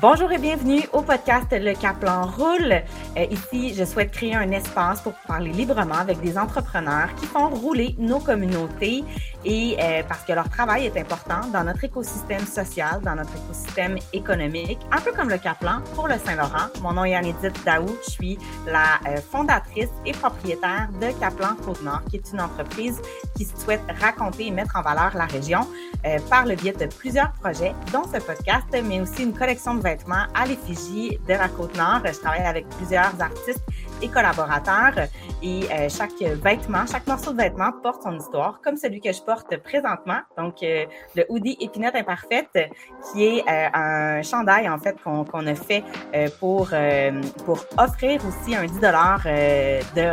Bonjour et bienvenue au podcast Le Caplan Roule. Euh, ici, je souhaite créer un espace pour parler librement avec des entrepreneurs qui font rouler nos communautés et euh, parce que leur travail est important dans notre écosystème social, dans notre écosystème économique, un peu comme le Caplan pour le Saint-Laurent. Mon nom est Anne-Edith Daoud, je suis la euh, fondatrice et propriétaire de Caplan Côte-Nord, qui est une entreprise qui souhaite raconter et mettre en valeur la région par le biais de plusieurs projets, dont ce podcast, mais aussi une collection de vêtements à l'effigie de la Côte-Nord. Je travaille avec plusieurs artistes et collaborateurs et euh, chaque vêtement, chaque morceau de vêtement porte son histoire, comme celui que je porte présentement. Donc, euh, le hoodie épinette imparfaite, qui est euh, un chandail en fait qu'on qu'on a fait pour pour offrir aussi un 10 dollars de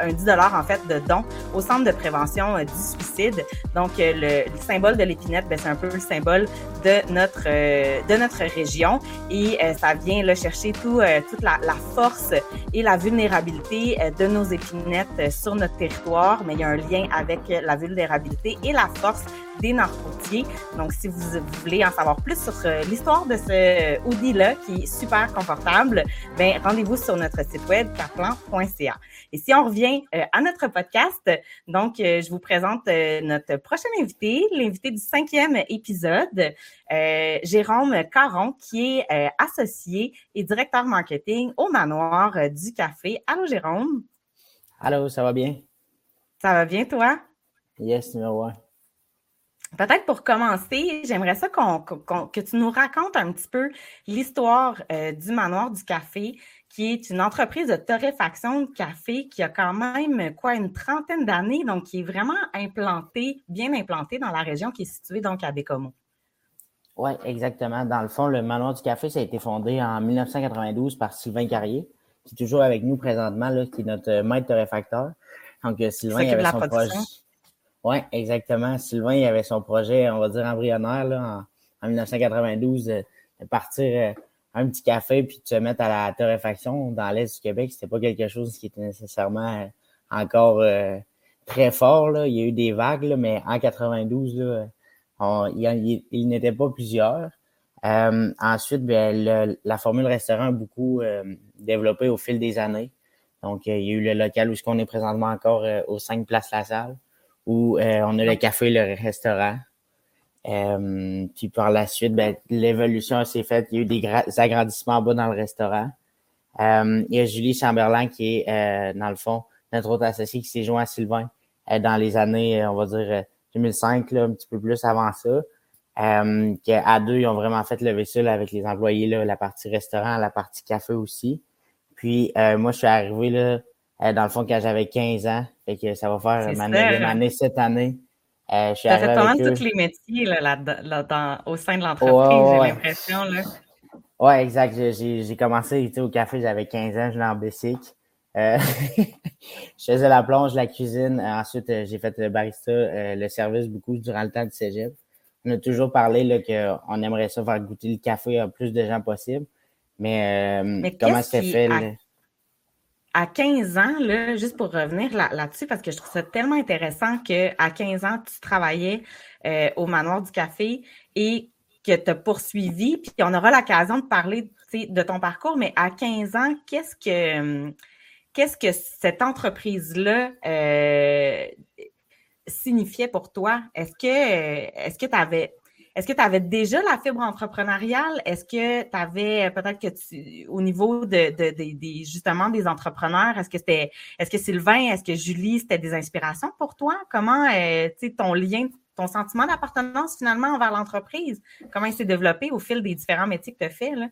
un 10 dollars en fait de don au centre de prévention du suicide. Donc, le, le symbole de l'épinette, ben, c'est un peu le symbole de notre de notre région et ça vient là chercher tout toute la, la force et la vulnérabilité de nos euh, sur notre territoire, mais il y a un lien avec la vulnérabilité et la force des narcotiers. Donc, si vous, voulez en savoir plus sur euh, l'histoire de ce hoodie-là, qui est super confortable, ben rendez-vous sur notre site web caplan.ca. Et si on revient euh, à notre podcast, donc, je vous présente notre prochain invité, l'invité du cinquième épisode, Jérôme Caron, qui est associé et directeur marketing au Manoir du Café. Allô, Jérôme? Allô, ça va bien? Ça va bien, toi? Yes, numéro un. Peut-être pour commencer, j'aimerais ça que tu nous racontes un petit peu l'histoire euh, du Manoir du Café, qui est une entreprise de torréfaction de café qui a quand même quoi une trentaine d'années, donc qui est vraiment implantée, bien implantée dans la région qui est située donc à Bécomo. Oui, exactement. Dans le fond, le Manoir du Café, ça a été fondé en 1992 par Sylvain Carrier qui est toujours avec nous présentement, là, qui est notre euh, maître torréfacteur. Donc, euh, Sylvain, il avait son projet. Oui, exactement. Sylvain, il avait son projet, on va dire, embryonnaire, là, en, 1992, de, partir euh, un petit café puis de se mettre à la torréfaction dans l'Est du Québec. C'était pas quelque chose qui était nécessairement encore très fort. Là. Il y a eu des vagues, là, mais en 92, là, il, il, n'était pas plusieurs. ensuite, ben, la formule restaurant a beaucoup développé au fil des années. Donc, euh, il y a eu le local où ce qu'on est présentement encore euh, aux 5 places la salle, où euh, on a le café, le restaurant. puis par la suite, ben, l'évolution s'est faite. Il y a eu des agrandissements en bas dans le restaurant. il y a Julie Chamberlain qui est, dans le fond, notre autre associé qui s'est joint à Sylvain dans les années, on va dire, 2005, là, un petit peu plus avant ça. Euh, qu'à deux, ils ont vraiment fait le vaisseau avec les employés, là, la partie restaurant, la partie café aussi. Puis euh, moi, je suis arrivé là, euh, dans le fond quand j'avais 15 ans. Fait que ça va faire ma neuvième année cette année. Euh, je suis fait pas mal tous les métiers là, là, dans, au sein de l'entreprise, j'ai l'impression. Là. Ouais, exact. J'ai commencé au café, j'avais 15 ans, je venais en Bessic. Euh, je faisais la plonge, la cuisine. Ensuite, j'ai fait le barista, le service beaucoup durant le temps du cégep. On a toujours parlé qu'on aimerait ça faire goûter le café à plus de gens possible. Mais, euh, comment c'est fait? À, 15 ans, là, juste pour revenir là-dessus, parce que je trouve ça tellement intéressant qu'à 15 ans, tu travaillais euh, au manoir du café et que tu as poursuivi, puis on aura l'occasion de parler de ton parcours, mais à 15 ans, qu'est-ce que qu'est-ce que cette entreprise-là euh, signifiait pour toi? Est-ce que est-ce que tu avais est-ce que tu avais déjà la fibre entrepreneuriale? Est-ce que tu avais peut-être que tu, au niveau de, de, justement des entrepreneurs, est-ce que c'était, est-ce que Sylvain, est-ce que Julie, c'était des inspirations pour toi? Comment, euh, ton lien, ton sentiment d'appartenance finalement envers l'entreprise, comment il s'est développé au fil des différents métiers que tu as fait, là?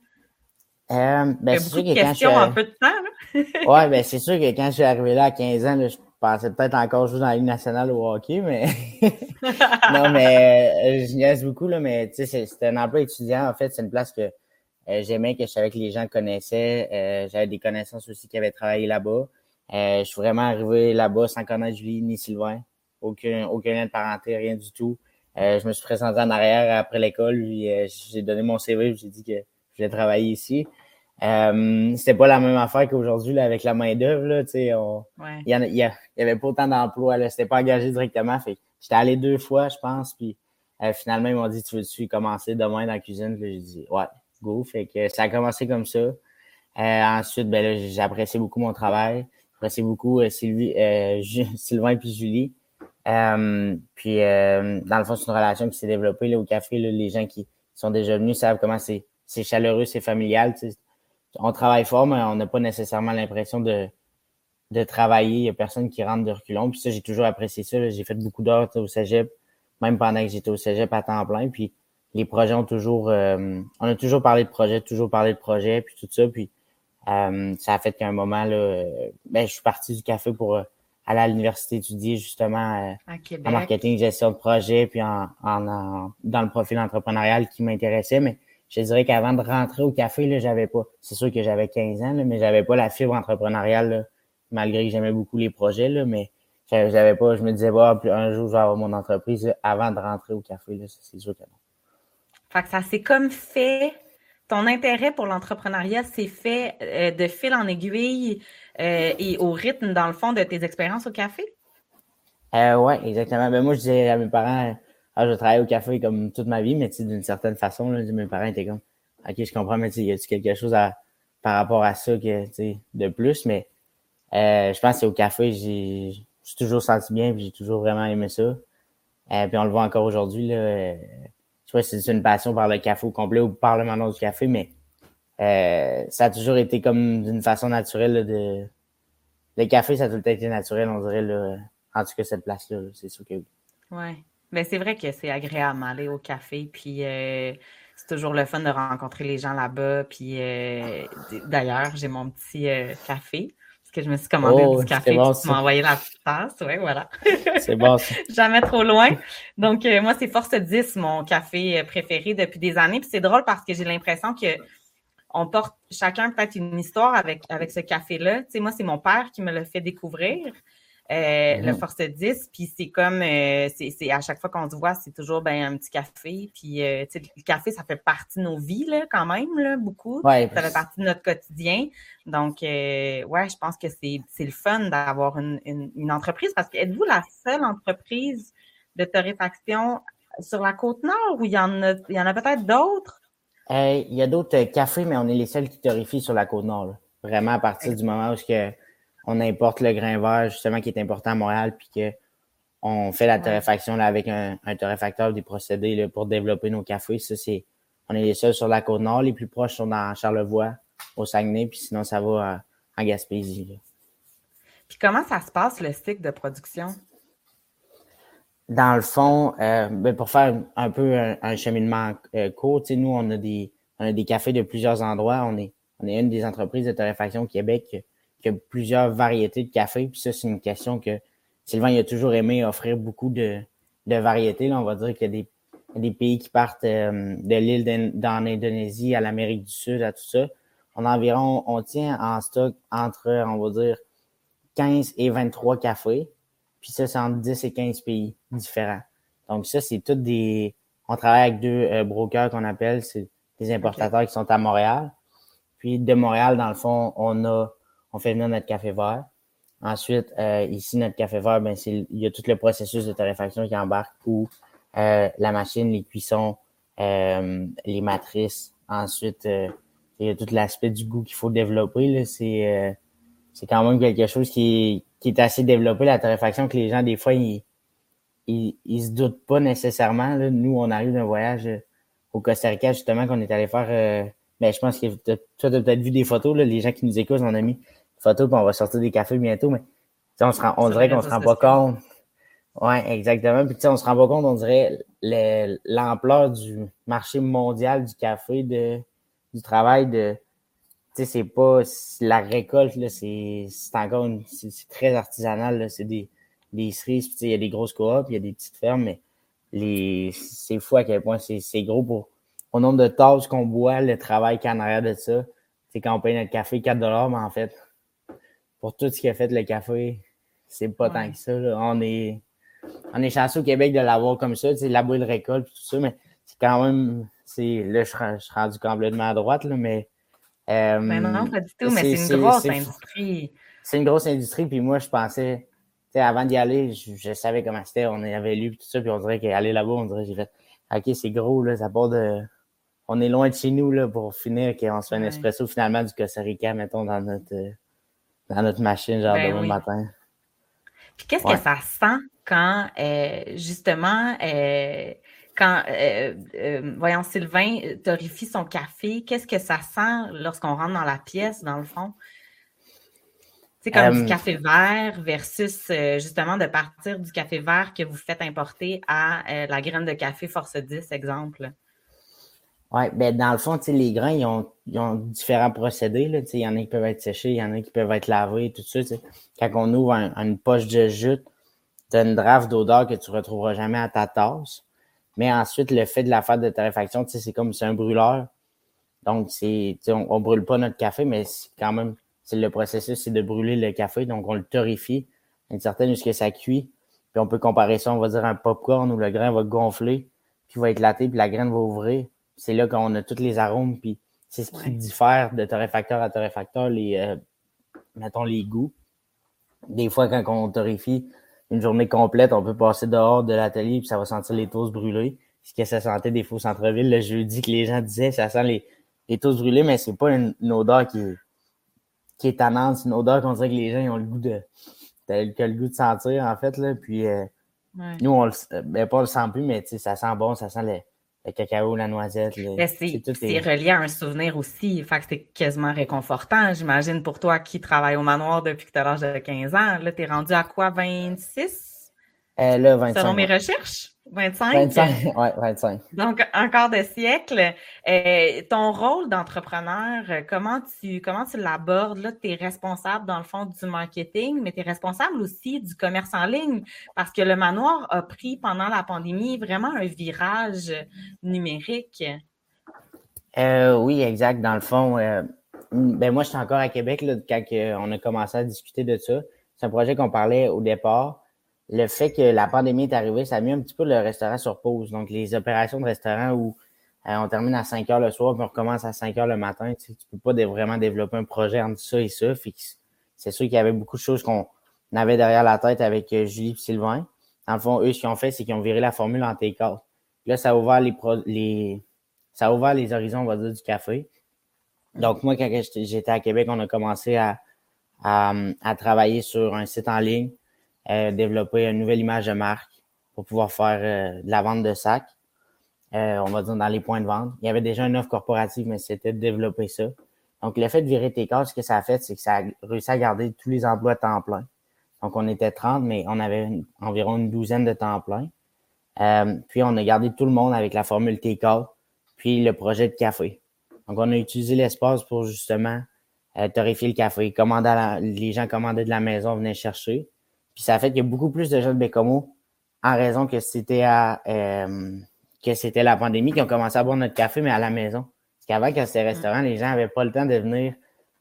Euh, ben, c'est sûr que quand je... en peu de temps, ouais, ben, c'est sûr que quand je suis arrivé là à 15 ans, là, je pensais peut-être encore jouer dans la Ligue nationale au hockey, mais non, mais euh, je niaise beaucoup, là, mais tu sais, c'était un emploi étudiant. En fait, c'est une place que euh, j'aimais, que je savais que les gens connaissaient. J'avais des connaissances aussi qui avaient travaillé là-bas. je suis vraiment arrivé là-bas sans connaître Julie ni Sylvain. Aucun, aucun lien de parenté, rien du tout. je me suis présenté en arrière après l'école, puis j'ai donné mon CV, j'ai dit que je voulais travailler ici. Euh, c'était pas la même affaire qu'aujourd'hui avec la main d'œuvre là, tu sais, il y, avait pas autant d'emplois là, c'était pas engagé directement, fait j'étais allé deux fois, je pense, puis euh, finalement ils m'ont dit tu veux-tu commencer demain dans la cuisine, puis j'ai dit ouais, go. Fait que ça a commencé comme ça. Euh, ensuite, ben j'ai apprécié beaucoup mon travail. J'apprécie beaucoup Sylvie, Sylvain puis Julie. puis, dans le fond, c'est une relation qui s'est développée là, au café. les gens qui sont déjà venus savent comment c'est, c'est chaleureux, c'est familial. On travaille fort, mais on n'a pas nécessairement l'impression de, de travailler. Il n'y a personne qui rentre de reculons. Puis ça, j'ai toujours apprécié ça. J'ai fait beaucoup d'heures au cégep, même pendant que j'étais au cégep à temps plein. Puis les projets ont toujours... Euh, on a toujours parlé de projets, toujours parlé de projets, puis tout ça. Puis euh, ça a fait qu'à un moment, là, euh, ben, je suis parti du café pour aller à l'université étudier justement en marketing, gestion de projet, puis en, en, dans le profil entrepreneurial qui m'intéressait. Mais je dirais qu'avant de rentrer au café, là, j'avais pas... C'est sûr que j'avais 15 ans, là, mais j'avais pas la fibre entrepreneuriale malgré que j'aimais beaucoup les projets, là, mais j'avais pas, je me disais, bah, un jour, je vais avoir mon entreprise avant de rentrer au café, là, c'est sûr que non. Fait que ça s'est comme fait, ton intérêt pour l'entrepreneuriat s'est fait euh, de fil en aiguille euh, et au rythme, dans le fond, de tes expériences au café? Euh, oui, exactement. Ben, moi, je disais à mes parents, ah, je travaille au café comme toute ma vie, mais d'une certaine façon, là, mes parents étaient comme, OK, je comprends, mais y a-tu quelque chose à, par rapport à ça que, de plus? Mais euh, je pense que au café, j'ai toujours senti bien, puis j'ai toujours vraiment aimé ça. Euh, puis on le voit encore aujourd'hui. Là, euh, je sais pas si c'est une passion par le café au complet ou par le maintenant du café, mais euh, ça a toujours été comme d'une façon naturelle de. Le café, ça a tout été naturel, on dirait, là, en tout cas, cette place-là, c'est sûr que oui. Ouais. Ben, c'est vrai que c'est agréable d'aller au café, puis c'est toujours le fun de rencontrer les gens là-bas. Puis d'ailleurs, j'ai mon petit café que je me suis commandé oh, du café, bon, tu m'as envoyé la tasse, ouais, voilà. C'est bon. Jamais trop loin. Donc, euh, moi, c'est Force 10, mon café euh, préféré depuis des années. Puis c'est drôle parce que j'ai l'impression que on porte chacun peut-être une histoire avec, avec ce café-là. Tu sais, moi, c'est mon père qui me l'a fait découvrir. Euh, le mhm. Force 10. Puis c'est comme, euh, c'est à chaque fois qu'on se voit, c'est toujours ben, un petit café. Puis euh, le café, ça fait partie de nos vies là, quand même, là, beaucoup. ça fait partie de notre quotidien. Donc, ouais, je pense que c'est le fun d'avoir une, une, entreprise parce que êtes-vous la seule entreprise de torréfaction sur la côte nord ou il y en a, il y en a peut-être d'autres? il y a d'autres cafés, mais on est les seuls qui torréfient sur la côte nord. Vraiment à partir du moment où que on importe le grain vert, justement, qui est important à Montréal, puis que on fait la torréfaction là, avec un, un torréfacteur, des procédés là, pour développer nos cafés. Ça, c'est, on est les seuls sur la côte nord. Les plus proches sont dans Charlevoix, au Saguenay, puis sinon, ça va en Gaspésie. Puis comment ça se passe, le cycle de production? Dans le fond, euh, ben, pour faire un peu un, cheminement euh, court, nous, on a des on a des cafés de plusieurs endroits. On est, on est une des entreprises de torréfaction au Québec y a plusieurs variétés de café. Puis ça, c'est une question que Sylvain il a toujours aimé offrir beaucoup de, de variétés. Là, on va dire qu'il y a des, des pays qui partent euh, de l'île dans l'Indonésie à l'Amérique du Sud, à tout ça. On a environ, on tient en stock entre, on va dire, 15 et 23 cafés. Puis ça, c'est entre 10 et 15 pays différents. Donc ça, c'est toutes des... On travaille avec deux euh, brokers qu'on appelle, c'est des importateurs qui sont à Montréal. Puis de Montréal, dans le fond, on a on fait venir notre café vert. Ensuite, euh, ici, notre café vert, ben, c'est, il y a tout le processus de torréfaction qui embarque pour euh, la machine, les cuissons, euh, les matrices. Ensuite, il y a tout l'aspect du goût qu'il faut développer. Là. C'est, c'est quand même quelque chose qui qui est assez développé, la torréfaction, que les gens, des fois, ils, ils, ils se doutent pas nécessairement. Là. Nous, on arrive d'un voyage au Costa Rica, justement, qu'on est allé faire. mais je pense que toi, tu as peut-être vu des photos, là, les gens qui nous écoutent, on a mis photo, puis on va sortir des cafés bientôt, mais on, se rend, on dirait qu'on se rend pas compte. Ouais, exactement. Puis on se rend pas compte, on dirait l'ampleur du marché mondial du café, de, du travail de. Tu sais, c'est pas la récolte, là, c'est encore c'est très artisanal, c'est des, des cerises, il y a des grosses coops, il y a des petites fermes, mais les c'est fou à quel point c'est gros pour au nombre de tasses qu'on boit, le travail qu'il y a en arrière de ça. C'est quand on paye notre café 4 mais en fait, pour tout ce qui a fait le café, c'est pas tant que ça. On est on est chanceux au Québec de l'avoir comme ça, tu sais, la boule récolte tout ça, mais c'est quand même. c'est Là, je, je suis rendu complètement à droite, là, mais. Euh, mais non, pas du tout, mais c'est une grosse industrie. C'est une grosse industrie, puis moi, je pensais, tu sais, avant d'y aller, je, savais comment c'était, on avait lu tout ça, puis on dirait qu'aller là-bas, on dirait, j'ai fait, OK, c'est gros, là, ça part de. on est loin de chez nous là, pour finir qu'on se fait un espresso finalement du Costa Rica, mettons, dans notre, euh, dans notre machine, genre ben demain matin. Puis qu'est-ce que ça sent quand, euh, justement, euh, quand, voyons, Sylvain torrifie son café, qu'est-ce que ça sent lorsqu'on rentre dans la pièce, dans le fond? C'est comme du café vert versus justement de partir du café vert que vous faites importer à la graine de café Force 10, exemple. Oui, ben dans le fond, les grains, ils ont, ils ont différents procédés. Là, il y en a qui peuvent être séchés, il y en a qui peuvent être lavés, tout ça. Quand on ouvre une poche de jute, tu as une draft d'odeur que tu ne retrouveras jamais à ta tasse. Mais ensuite, le fait de la faire de torréfaction, c'est comme c'est un brûleur. Donc, c'est on, ne brûle pas notre café, mais quand même, le processus, c'est de brûler le café. Donc, on le torréfie une certaine jusqu'à ça cuit. Puis on peut comparer ça, on va dire, un popcorn où le grain va gonfler, puis va éclater, puis la graine va ouvrir c'est là qu'on a tous les arômes, puis c'est ce qui diffère de torréfacteur à torréfacteur, les, euh, mettons, les goûts. Des fois, quand on torréfie une journée complète, on peut passer dehors de l'atelier, puis ça va sentir les toasts brûlés. Ce que ça sentait des faux centre-ville, le jeudi que les gens disaient, ça sent les, les toasts brûlés, mais c'est pas une, odeur qui, qui est tannante, c'est une odeur qu'on dirait que les gens ont le goût de, le goût de sentir, en fait, là. Puis, euh, nous, on le, ben, pas le sent plus, mais ça sent bon, ça sent les, le cacao, la noisette. Ben, c'est relié à un souvenir aussi. Fait que c'est quasiment réconfortant, j'imagine, pour toi qui travaille au manoir depuis que tu as l'âge de 15 ans. Là, tu es rendu à quoi, 26? Euh, là, 25. Selon mes recherches? 25? 25, ouais, 25. Donc, encore de siècle. Euh, ton rôle d'entrepreneur, euh, comment tu comment tu l'abordes? Là, tu es responsable, dans le fond, du marketing, mais tu es responsable aussi du commerce en ligne parce que le manoir a pris pendant la pandémie vraiment un virage numérique. Euh, oui, exact. Dans le fond, ben moi, je suis encore à Québec là, quand on a commencé à discuter de ça. C'est un projet qu'on parlait au départ le fait que la pandémie est arrivée, ça a mis un petit peu le restaurant sur pause. Donc, les opérations de restaurant où euh, on termine à 5 heures le soir, puis on recommence à 5 heures le matin, tu, ne peux pas vraiment développer un projet entre ça et ça. c'est sûr qu'il y avait beaucoup de choses qu'on avait derrière la tête avec euh, Julie et Sylvain. Dans le fond, eux, ce qu'ils ont fait, c'est qu'ils ont viré la formule en take-out. Là, ça a ouvert les, les, ça a ouvert les horizons, on va dire, du café. Donc, moi, quand j'étais à Québec, on a commencé à, à travailler sur un site en ligne développer une nouvelle image de marque pour pouvoir faire euh, de la vente de sacs. Euh, on va dire dans les points de vente. Il y avait déjà une offre corporative, mais c'était de développer ça. Donc, le fait de virer tes ce que ça a fait, c'est que ça a réussi à garder tous les emplois à temps plein. Donc, on était 30, mais on avait environ une douzaine de temps plein. puis, on a gardé tout le monde avec la formule T4, puis le projet de café. Donc, on a utilisé l'espace pour justement euh, le café. Commander les gens commandaient de la maison, venaient chercher. Puis ça a fait qu'il y a beaucoup plus de gens de Bécomo en raison que c'était à euh, que c'était la pandémie qui ont commencé à boire notre café, mais à la maison. Parce qu'avant, quand c'était restaurant, les gens n'avaient pas le temps de venir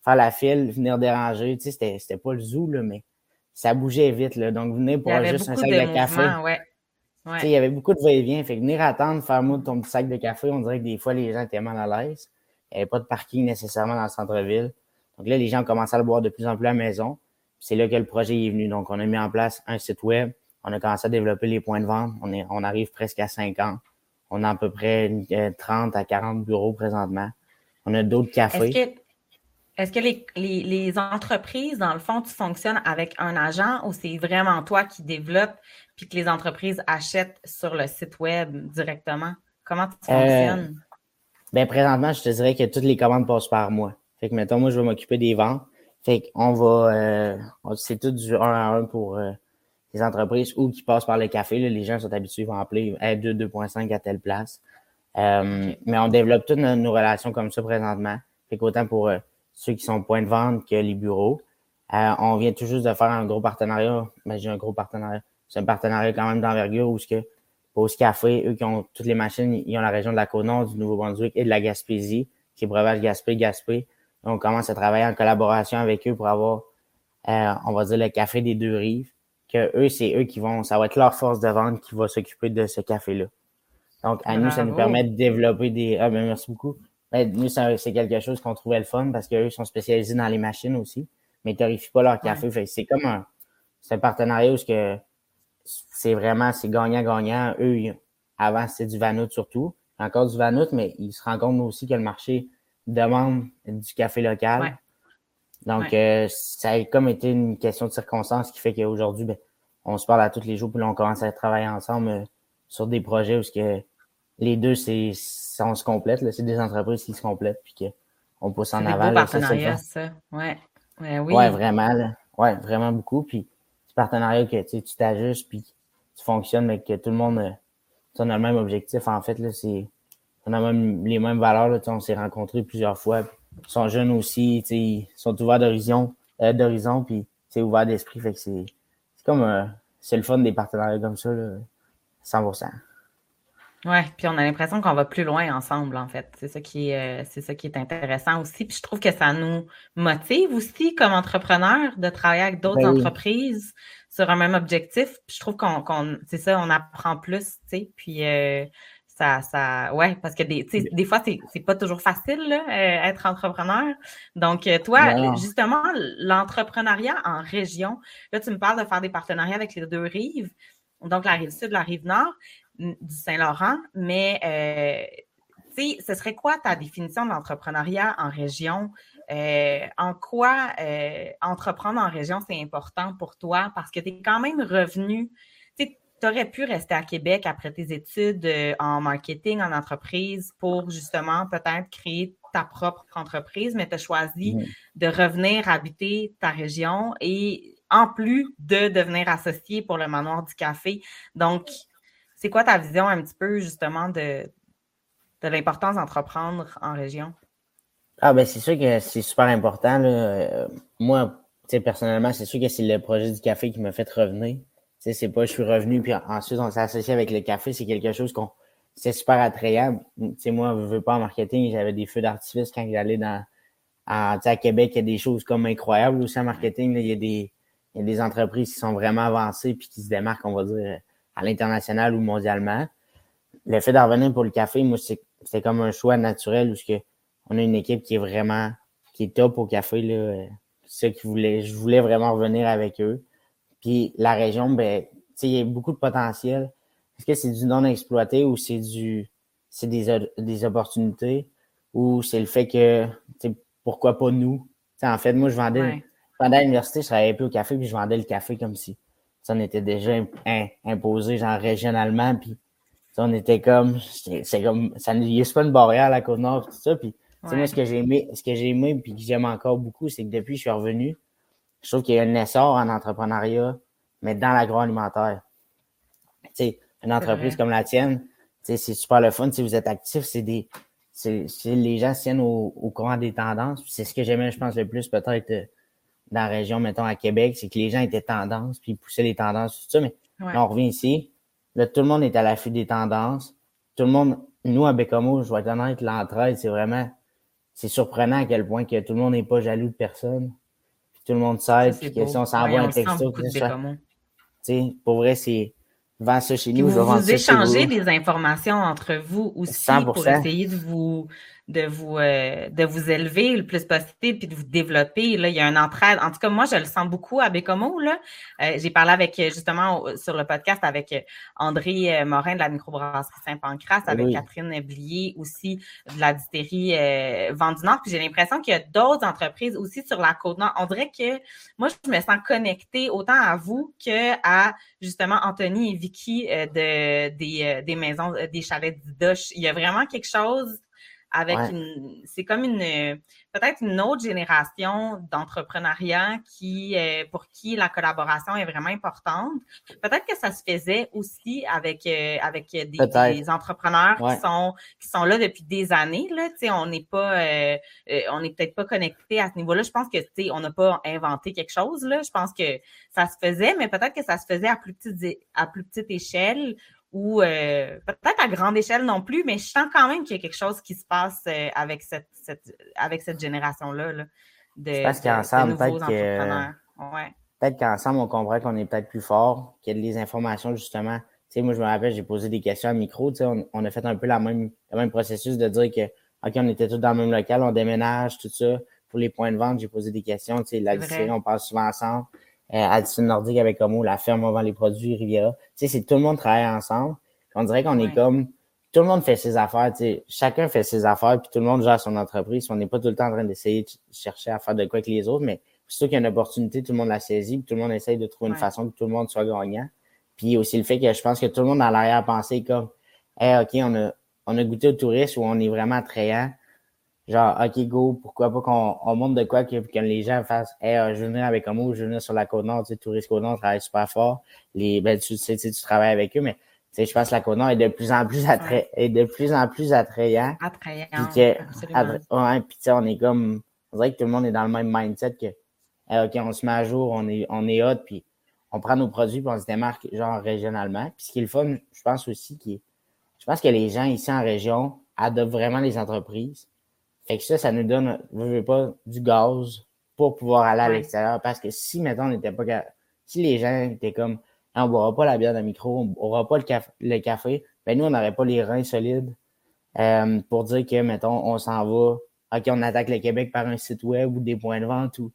faire la file, venir déranger. Tu sais, c'était, c'était pas le zoo, là, mais ça bougeait vite. Là. Donc, venir pour juste un sac de, café. Ouais. Tu sais, il y avait beaucoup de va-et-vient. Fait que venir attendre, faire moi ton petit sac de café, on dirait que des fois, les gens étaient mal à l'aise. Il n'y avait pas de parking nécessairement dans le centre-ville. Donc là, les gens ont commencé à le boire de plus en plus à la maison. C'est là que le projet est venu. Donc, on a mis en place un site web. On a commencé à développer les points de vente. On, est, on arrive presque à 50. On a à peu près 30 à 40 bureaux présentement. On a d'autres cafés. Est-ce que, les, les, entreprises, dans le fond, tu fonctionnes avec un agent ou c'est vraiment toi qui développes puis que les entreprises achètent sur le site web directement? Comment tu euh, fonctionnes? ben, présentement, je te dirais que toutes les commandes passent par moi. Fait que, mettons, moi, je vais m'occuper des ventes. Fait qu'on va, euh, c'est tout du 1 à 1 pour euh, les entreprises ou qui passent par le café. Là, les gens sont habitués, vont appeler 2, 2.5 à telle place. Euh, mais on développe toutes nos, relations comme ça présentement. Fait qu'autant pour ceux qui sont point de vente que les bureaux. on vient tout juste de faire un gros partenariat. Ben, j'ai un gros partenariat. C'est un partenariat quand même d'envergure où ce que Pause Café, eux qui ont toutes les machines, ils ont la région de la Côte-Nord, du Nouveau-Brunswick et de la Gaspésie, qui est breuvage Gaspé, Gaspé on commence à travailler en collaboration avec eux pour avoir, euh, on va dire, le café des deux rives. Que eux, c'est eux qui vont, ça va être leur force de vente qui va s'occuper de ce café-là. Donc, à nous, ça nous permet de développer des. Ah, ben, merci beaucoup. Ben, nous, c'est quelque chose qu'on trouvait le fun parce qu'eux sont spécialisés dans les machines aussi, mais ils torrifient pas leur café. c'est comme un, c'est un partenariat où que c'est vraiment, c'est gagnant-gagnant. Eux, avant, c'était du Vanout surtout. encore du Vanout, mais ils se rendent compte aussi que le marché demande du café local. Donc, euh, ça a comme été une question de circonstance qui fait qu'aujourd'hui, ben, on se parle à tous les jours, puis là, on commence à travailler ensemble euh, sur des projets où que les deux, c'est, on se complète. C'est des entreprises qui se complètent, puis qu'on pousse en avant. partenariat, ça. Ouais. Ouais, oui. ouais, vraiment. Là. Ouais, vraiment beaucoup. Puis, ce partenariat que tu t'ajustes, puis tu fonctionnes, mais que tout le monde euh, on a le même objectif. En fait, là, c'est on a même les mêmes valeurs. Là, on s'est rencontrés plusieurs fois. Ils sont jeunes aussi, ils sont ouverts d'horizon, euh, d'horizon, puis c'est ouvert d'esprit. Fait que c'est comme euh, c'est le fun des partenariats comme ça, là, 100%. Ouais, puis on a l'impression qu'on va plus loin ensemble, en fait. C'est ça qui est, euh, c'est ça qui est intéressant aussi. Puis je trouve que ça nous motive aussi comme entrepreneurs de travailler avec d'autres ben entreprises sur un même objectif. Puis je trouve qu'on, c'est ça, on apprend plus, tu sais. Puis euh, ça, ça, ouais, parce que des, des fois c'est, pas toujours facile là, euh, être entrepreneur. Donc toi, justement, l'entrepreneuriat en région. Là, tu me parles de faire des partenariats avec les deux rives donc la rive sud, la rive nord du Saint-Laurent, mais euh, tu sais, ce serait quoi ta définition de l'entrepreneuriat en région? Euh, en quoi euh, entreprendre en région, c'est important pour toi? Parce que tu es quand même revenu, tu aurais pu rester à Québec après tes études en marketing, en entreprise, pour justement peut-être créer ta propre entreprise, mais tu as choisi mmh. de revenir habiter ta région et en plus de devenir associé pour le manoir du café. Donc, c'est quoi ta vision un petit peu justement de, de l'importance d'entreprendre en région? Ah ben c'est sûr que c'est super important. Là. moi, personnellement, c'est sûr que c'est le projet du café qui m'a fait revenir. C'est pas je suis revenu puis ensuite on s'est associé avec le café, c'est quelque chose qu'on c'est super attrayant. sais moi, je veux pas en marketing, j'avais des feux d'artifice quand j'allais dans à, à Québec, il y a des choses comme incroyables aussi en marketing. il y a des il y a des entreprises qui sont vraiment avancées puis qui se démarquent, on va dire, à l'international ou mondialement. Le fait d'en revenir pour le café, moi, c'est comme un choix naturel où que on a une équipe qui est vraiment qui est top au café. Là. Ceux qui voulaient, je voulais vraiment revenir avec eux. Puis la région, ben, il y a beaucoup de potentiel. Est-ce que c'est du non exploité ou c'est du c'est des, des opportunités? Ou c'est le fait que pourquoi pas nous? en fait, moi, je vendais pendant l'université, je travaillais peu au café puis je vendais le café comme si on était déjà imposé, genre régionalement, puis on était comme, c'est comme, ça n'y a pas une barrière à la Côte-Nord, tout ça, puis moi, ce que j'ai aimé, ce que j'ai aimé, puis que j'aime encore beaucoup, c'est que depuis que je suis revenu, je trouve qu'il y a un essor en entrepreneuriat, mais dans l'agroalimentaire. Tu sais, une entreprise comme la tienne, c'est super le fun, si vous êtes actif, c'est des, c'est, les gens se tiennent au, au courant des tendances. C'est ce que j'aimais, je pense, le plus peut-être dans la région, mettons, à Québec, c'est que les gens étaient tendances, puis ils poussaient les tendances, tout ça. Mais là, on revient ici. Là, tout le monde est à l'affût des tendances. Tout le monde, nous, à Bécamo, je vais être honnête, l'entraide, c'est vraiment, c'est surprenant à quel point que tout le monde n'est pas jaloux de personne. Tout le monde sait, puis que si on s'envoie un texto, tu sais, pour vrai, c'est, vend ça chez nous. Vous, vous échangez des informations entre vous aussi pour essayer de vous de vous euh, de vous élever le plus possible puis de vous développer. Là, il y a une entraide. En tout cas, moi, je le sens beaucoup à Bécomo. Là. Euh, j'ai parlé avec justement sur le podcast avec André Morin de la microbrasserie Saint-Pancras, avec Catherine Blier aussi de la distillerie euh, Nord. Puis j'ai l'impression qu'il y a d'autres entreprises aussi sur la côte nord. On dirait que moi, je me sens connectée autant à vous que à justement Anthony et Vicky de, des, des maisons, des chalets d'Idoche. Il y a vraiment quelque chose avec une, c'est comme une, peut-être une autre génération d'entrepreneuriat qui, euh, pour qui la collaboration est vraiment importante. Peut-être que ça se faisait aussi avec, euh, avec des, entrepreneurs qui sont, qui sont là depuis des années, là. Tu sais, on n'est pas, euh, on n'est peut-être pas connecté à ce niveau-là. Je pense que, tu sais, on n'a pas inventé quelque chose, là. Je pense que ça se faisait, mais peut-être que ça se faisait à plus petite, à plus petite échelle ou euh, peut-être à grande échelle non plus, mais je sens quand même qu'il y a quelque chose qui se passe euh, avec cette, cette, avec cette génération-là. Là, de, pense qu'ensemble, peut-être que, ouais. peut-être qu'ensemble, on comprend qu'on est peut-être plus fort, qu'il y a des informations, justement. Tu sais, moi, je me rappelle, j'ai posé des questions à micro, tu sais, on, on, a fait un peu la même, le même processus de dire que, OK, on était tous dans le même local, on déménage, tout ça. Pour les points de vente, j'ai posé des questions, tu sais, la on passe souvent ensemble euh, Nordique avec Homo, la ferme vend les produits, Riviera. Tu sais, c'est tout le monde travaille ensemble. On dirait qu'on est comme tout le monde fait ses affaires, tu chacun fait ses affaires, puis tout le monde gère son entreprise. On n'est pas tout le temps en train d'essayer de chercher à faire de quoi avec les autres, mais sûr qu'il y a une opportunité, tout le monde la saisit, puis tout le monde essaye de trouver une façon que tout le monde soit gagnant. Puis aussi le fait que je pense que tout le monde a l'arrière-pensée comme Hey, OK, on a, on a goûté au tourisme où on est vraiment attrayant. Genre, OK, go, pourquoi pas qu'on on montre de quoi que, que les gens fassent Hey, euh, je vais venir avec Homo, je venir sur la Côte-Nord, tu sais, Touriste Côte-Nord travaille super fort. Les, ben, tu sais, tu travailles avec eux, mais sais, je pense que la Côte-Nord est de plus en plus attrayant, est de plus en plus attrayant. Attrayant. Puis que, ouais, puis on est comme, on dirait que tout le monde est dans le même mindset que, OK, on se met à jour, on est, on est hot, puis on prend nos produits, puis on se démarque, genre, régionalement. Puis ce qui est le fun, je pense aussi, qui je pense que les gens ici en région adoptent vraiment les entreprises. Fait que ça, ça nous donne, je veux pas, du gaz pour pouvoir aller à l'extérieur. Parce que si, mettons, on n'était pas, si les gens étaient comme, on ne boira pas la bière de micro, on n'aura pas le, café, le café, ben nous, on n'aurait pas les reins solides euh, pour dire que, mettons, on s'en va, OK, on attaque le Québec par un site web ou des points de vente ou.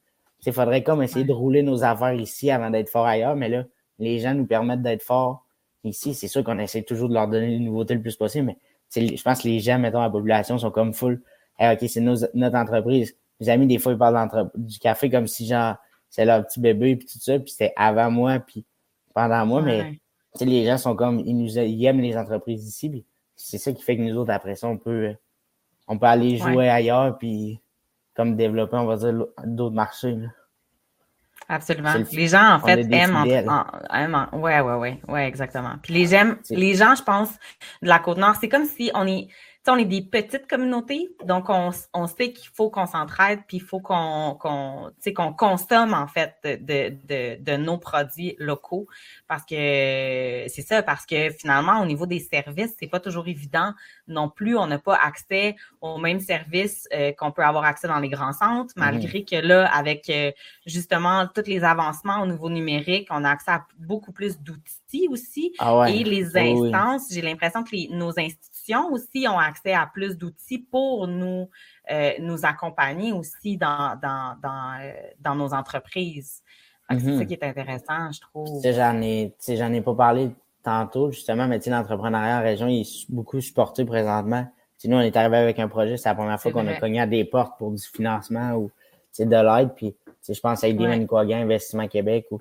Il faudrait comme essayer de rouler nos affaires ici avant d'être fort ailleurs, mais là, les gens nous permettent d'être forts ici. C'est sûr qu'on essaie toujours de leur donner des nouveautés le plus possible, mais je pense que les gens, mettons, la population sont comme full. OK, c'est notre entreprise. Mes amis, des fois, ils parlent du café comme si, genre, c'est leur petit bébé, puis tout ça, puis c'était avant moi, puis pendant moi, mais les gens sont comme, ils nous aiment les entreprises ici, c'est ça qui fait que nous autres, après ça, on peut, on peut aller jouer ailleurs, puis comme développer, on va dire, d'autres marchés. Absolument. Les gens, en fait, aiment, en, ouais, ouais, ouais, ouais, exactement. Puis les, gens, les gens, je pense, de la Côte-Nord, c'est comme si on est, on est des petites communautés, donc on, on sait qu'il faut qu'on s'entraide, puis il faut qu'on qu'on qu'on consomme en fait de, de, de, nos produits locaux, parce que c'est ça, parce que finalement au niveau des services, c'est pas toujours évident non plus. On n'a pas accès aux mêmes services euh, qu'on peut avoir accès dans les grands centres, mhm. malgré que là, avec euh, justement tous les avancements au niveau numérique, on a accès à beaucoup plus d'outils aussi, ah et les instances. J'ai l'impression que les, nos institutions aussi ont accès à plus d'outils pour nous, euh, nous accompagner aussi dans, dans, dans, euh, dans nos entreprises. C'est ça mhm. qui est intéressant, je trouve. J'en ai, j'en ai pas parlé tantôt, justement, mais l'entrepreneuriat en région il est beaucoup supporté présentement. nous, on est arrivé avec un projet, c'est la première fois qu'on a cogné à des portes pour du financement ou de l'aide. Puis je pense à Aider ouais. Investissement Québec ou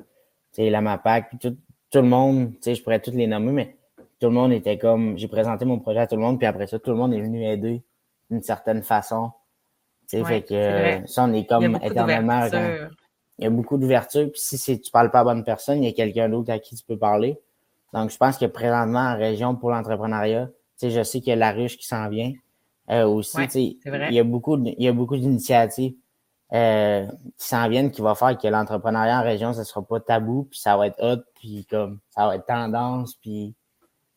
la MAPAC, puis tout, tout le monde, je pourrais toutes les nommer, mais tout le monde était comme, j'ai présenté mon projet à tout le monde, puis après ça, tout le monde est venu aider d'une certaine façon. Tu sais, fait que ça, on est comme éternellement. Il y a beaucoup d'ouverture, puis si tu parles pas à bonne personne, il y a quelqu'un d'autre à qui tu peux parler. Donc, je pense que présentement, en région pour l'entrepreneuriat, tu sais, je sais qu'il y a la ruche qui s'en vient. Euh, aussi, tu sais, il y a beaucoup, il y a beaucoup d'initiatives euh, qui s'en viennent qui vont faire que l'entrepreneuriat en région, ça sera pas tabou, puis ça va être hot, puis comme ça va être tendance, puis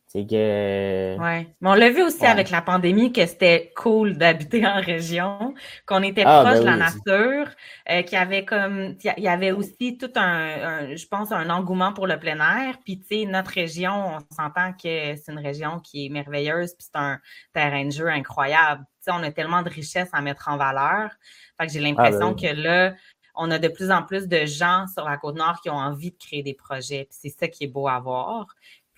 c'est que. Ouais. Mais on l'a vu aussi avec la pandémie que c'était cool d'habiter en région, qu'on était ah, proche ben de la nature, euh, qu'il y avait comme. Il y avait aussi tout un, je pense, un engouement pour le plein air. Puis, tu sais, notre région, on s'entend que c'est une région qui est merveilleuse, puis c'est un terrain de jeu incroyable. Tu sais, on a tellement de richesses à mettre en valeur. Fait que j'ai ah, l'impression ben que là, on a de plus en plus de gens sur la côte nord qui ont envie de créer des projets. Puis c'est ça qui est beau à voir.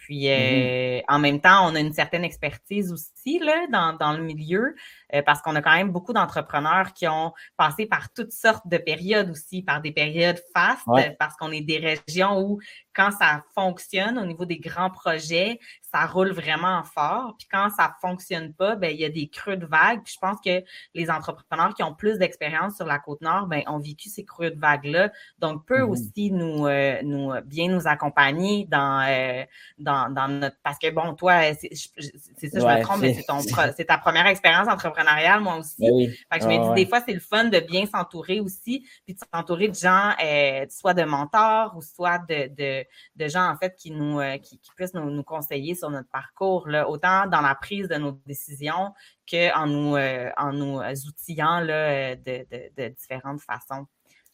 Puis mm-hmm. euh, en même temps, on a une certaine expertise aussi là, dans, dans le milieu. Euh, parce qu'on a quand même beaucoup d'entrepreneurs qui ont passé par toutes sortes de périodes aussi, par des périodes fastes, parce qu'on est des régions où quand ça fonctionne au niveau des grands projets, ça roule vraiment fort. Puis quand ça fonctionne pas, ben il y a des creux de vagues. Puis je pense que les entrepreneurs qui ont plus d'expérience sur la côte nord, ben ont vécu ces creux de vagues là, donc peuvent mm-hmm. aussi nous euh, nous bien nous accompagner dans euh, dans dans notre parce que bon toi c'est ça je me trompe mais c'est ton c'est ta première expérience entrepreneur moi aussi. Ben fait que je me dis, des fois, c'est le fun de bien s'entourer aussi, puis de s'entourer de gens, euh, soit de mentors ou soit de, de, de gens, en fait, qui nous euh, qui, qui, puissent nous, nous, conseiller sur notre parcours, là, autant dans la prise de nos décisions qu'en nous, euh, en nous outillant là, de, de, de, différentes façons.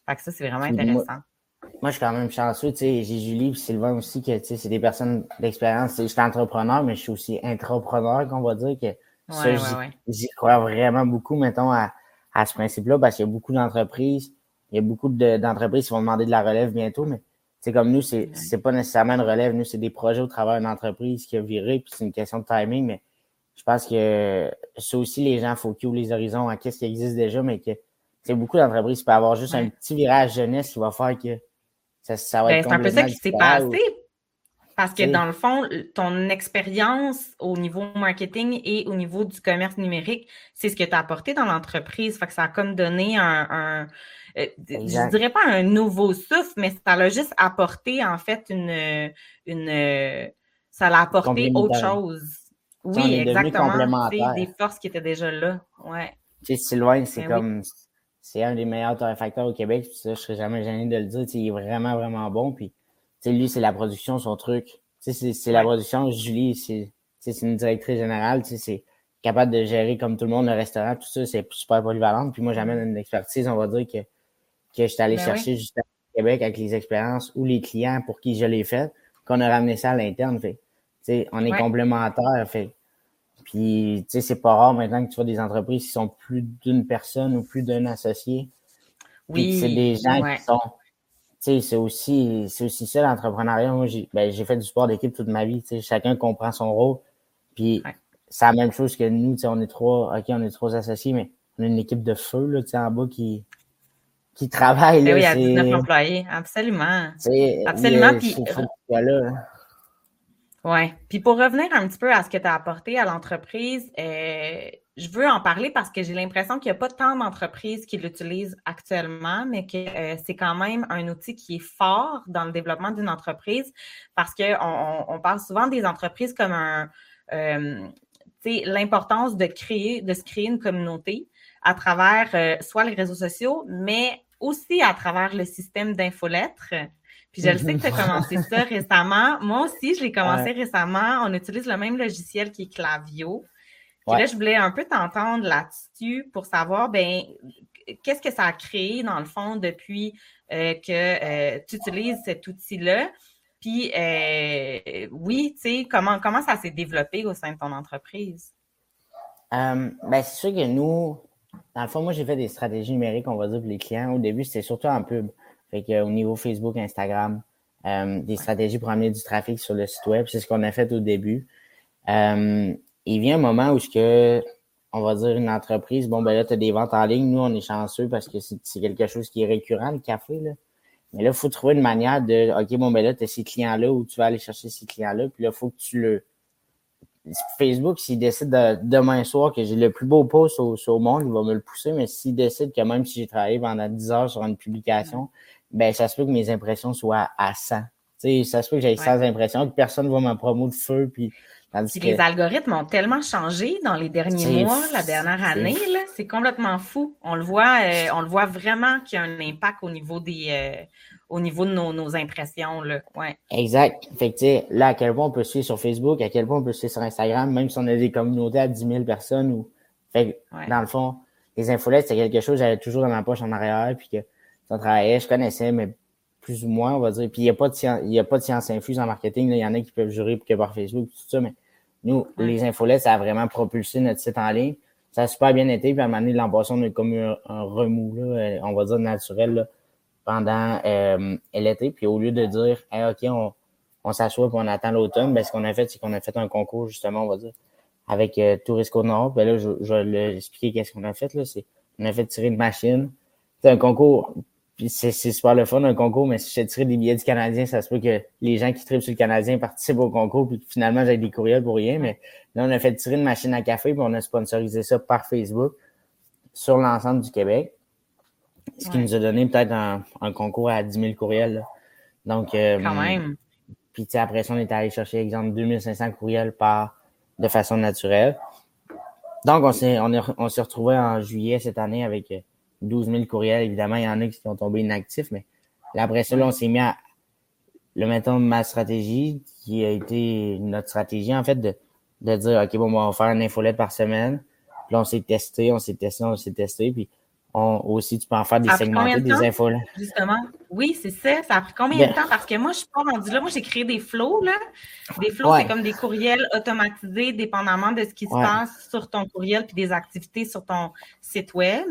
Fait que ça, c'est vraiment intéressant. Moi, je suis quand même chanceux, tu sais, j'ai Julie et Sylvain aussi, que, tu sais, c'est des personnes d'expérience. Je suis entrepreneur, mais je suis aussi intrapreneur, qu'on va dire, que J'y crois vraiment beaucoup, mettons, à, à ce principe-là, parce qu'il y a beaucoup d'entreprises, il y a beaucoup d'entreprises qui vont demander de la relève bientôt, mais c'est comme nous, c'est c'est pas nécessairement une relève, nous, c'est des projets au travers d'une entreprise qui a viré, puis c'est une question de timing, mais je pense que ça aussi, les gens, faut qu'ils les horizons à qu'est-ce qui existe déjà, mais que c'est beaucoup d'entreprises qui peuvent avoir juste un petit virage jeunesse qui va faire que ça, ça va ben, être C'est un peu ça qui s'est passé. Parce que dans le fond, ton expérience au niveau marketing et au niveau du commerce numérique, c'est ce que tu as apporté dans l'entreprise. Fait que ça a comme donné un, un euh, je dirais pas un nouveau souffle, mais ça l'a juste apporté en fait une, une ça l'a apporté autre chose. Oui, exactement. Des forces qui étaient déjà là. Ouais. Tu sais, Sylvain, c'est ben comme c'est un des meilleurs torréfacteurs au Québec. Puis ça, je serais jamais gêné de le dire. il est vraiment, vraiment bon. Puis lui, c'est la production, son truc. C'est la production. Julie, c'est une directrice générale. C'est capable de gérer comme tout le monde le restaurant, tout ça, c'est super polyvalent. Puis moi, j'amène une expertise, on va dire, que, que je suis allé ben chercher juste au Québec avec les expériences ou les clients pour qui je l'ai fait, qu'on a ramené ça à l'interne. Fait, on est complémentaires. Fait, puis, tu sais, c'est pas rare maintenant que tu vois des entreprises qui sont plus d'une personne ou plus d'un associé. Oui. c'est des gens qui sont c'est aussi, c'est aussi ça l'entrepreneuriat. Moi, j'ai ben, fait du sport d'équipe toute ma vie. Chacun comprend son rôle. Puis c'est la même chose que nous. On est trois, OK, on est trois associés, mais on a une équipe de feu là, en bas qui, qui travaille. Ben là, oui, il y a 19 employés, absolument. Absolument. Puis, oui. Puis pour revenir un petit peu à ce que tu as apporté à l'entreprise, euh, je veux en parler parce que j'ai l'impression qu'il n'y a pas tant d'entreprises qui l'utilisent actuellement, mais que euh, c'est quand même un outil qui est fort dans le développement d'une entreprise parce qu'on on, parle souvent des entreprises comme un, euh, l'importance de créer, de se créer une communauté à travers euh, soit les réseaux sociaux, mais aussi à travers le système d'infolettres. Puis je le sais que tu as commencé ça récemment. Moi aussi, je l'ai commencé récemment. On utilise le même logiciel qui est Clavio. Puis là, je voulais un peu t'entendre là-dessus pour savoir, ben, qu'est-ce que ça a créé, dans le fond, depuis euh, que euh, tu utilises cet outil-là. Puis, euh, oui, tu sais, comment, comment ça s'est développé au sein de ton entreprise? ben, c'est sûr que nous, dans le fond, moi, j'ai fait des stratégies numériques, on va dire, pour les clients. Au début, c'était surtout en pub. Fait que, au niveau Facebook, Instagram, des stratégies pour amener du trafic sur le site web. C'est ce qu'on a fait au début il vient un moment où ce que on va dire une entreprise, bon ben là, tu as des ventes en ligne, nous on est chanceux parce que c'est quelque chose qui est récurrent, le café. Là. Mais là, il faut trouver une manière de OK, bon ben là, tu as ces clients-là où tu vas aller chercher ces clients-là, puis là, il faut que tu le. Facebook, s'il décide demain soir que j'ai le plus beau post au, au, monde, il va me le pousser, mais s'il décide que même si j'ai travaillé pendant 10 heures sur une publication, ben ça se peut que mes impressions soient à 100. sais, ça se peut que j'ai 100 impressions, que personne ne voit ma promo de feu, puis les algorithmes ont tellement changé dans les derniers mois, la dernière année, c'est complètement fou. On le voit, euh, on le voit vraiment qu'il y a un impact au niveau des euh, au niveau de nos, impressions. Là. Ouais. Exact. Fait que, là, à quel point on peut suivre sur Facebook, à quel point on peut suivre sur Instagram, même si on a des communautés à 10 000 personnes. Ou... Fait dans le fond, les infolettes, c'est quelque chose que j'avais toujours dans ma poche en arrière, puis que ça travaillait, je connaissais, mais plus ou moins, on va dire. Puis il n'y a pas de science, il y a pas de science infuse en marketing. Il y en a qui peuvent jurer que par Facebook, tout ça, mais nous, les infolettes, ça a vraiment propulsé notre site en ligne. Ça a super bien été. Puis à un moment donné, l'an passé, on a comme un, un remous, là, euh, on va dire naturel, pendant euh, l'été. Puis au lieu de dire, OK, on, on s'assoit et on attend l'automne, ben, ce qu'on a fait, c'est qu'on a fait un concours, justement, on va dire, avec euh, Tourisco Nord. Ben là, je, je vais l'expliquer qu'est-ce qu'on a fait. Là. C'est, on a fait tirer une machine. C'est un concours c'est super le fun, un concours, mais si j'ai tiré des billets du Canadien, ça se peut que les gens qui tripent sur le Canadien participent au concours, puis finalement, j'ai des courriels pour rien. Mais là, on a fait tirer une machine à café, puis on a sponsorisé ça par Facebook sur l'ensemble du Québec. Ce qui nous a donné peut-être un, concours à 10 000 courriels. Donc, euh, Quand même. Puis après ça, on est allé chercher, exemple, 2500 courriels par de façon naturelle. Donc, on s'est on, on s'est retrouvé en juillet cette année avec 12 000 courriels, évidemment, il y en a qui sont tombés inactifs, mais après ça, on s'est mis à, le mettons, ma stratégie, qui a été notre stratégie, en fait, de, de dire, OK, bon, on va faire une infolette par semaine. Puis là, on s'est testé, on s'est testé, on s'est testé, puis aussi, tu peux en faire des segmentés, des infos. Là. Justement. Oui, c'est ça. Ça a pris combien de temps? Parce que moi, je suis pas rendue là. Moi, j'ai créé des flows, là. Des flows, c'est comme des courriels automatisés, dépendamment de ce qui se passe sur ton courriel puis des activités sur ton site web.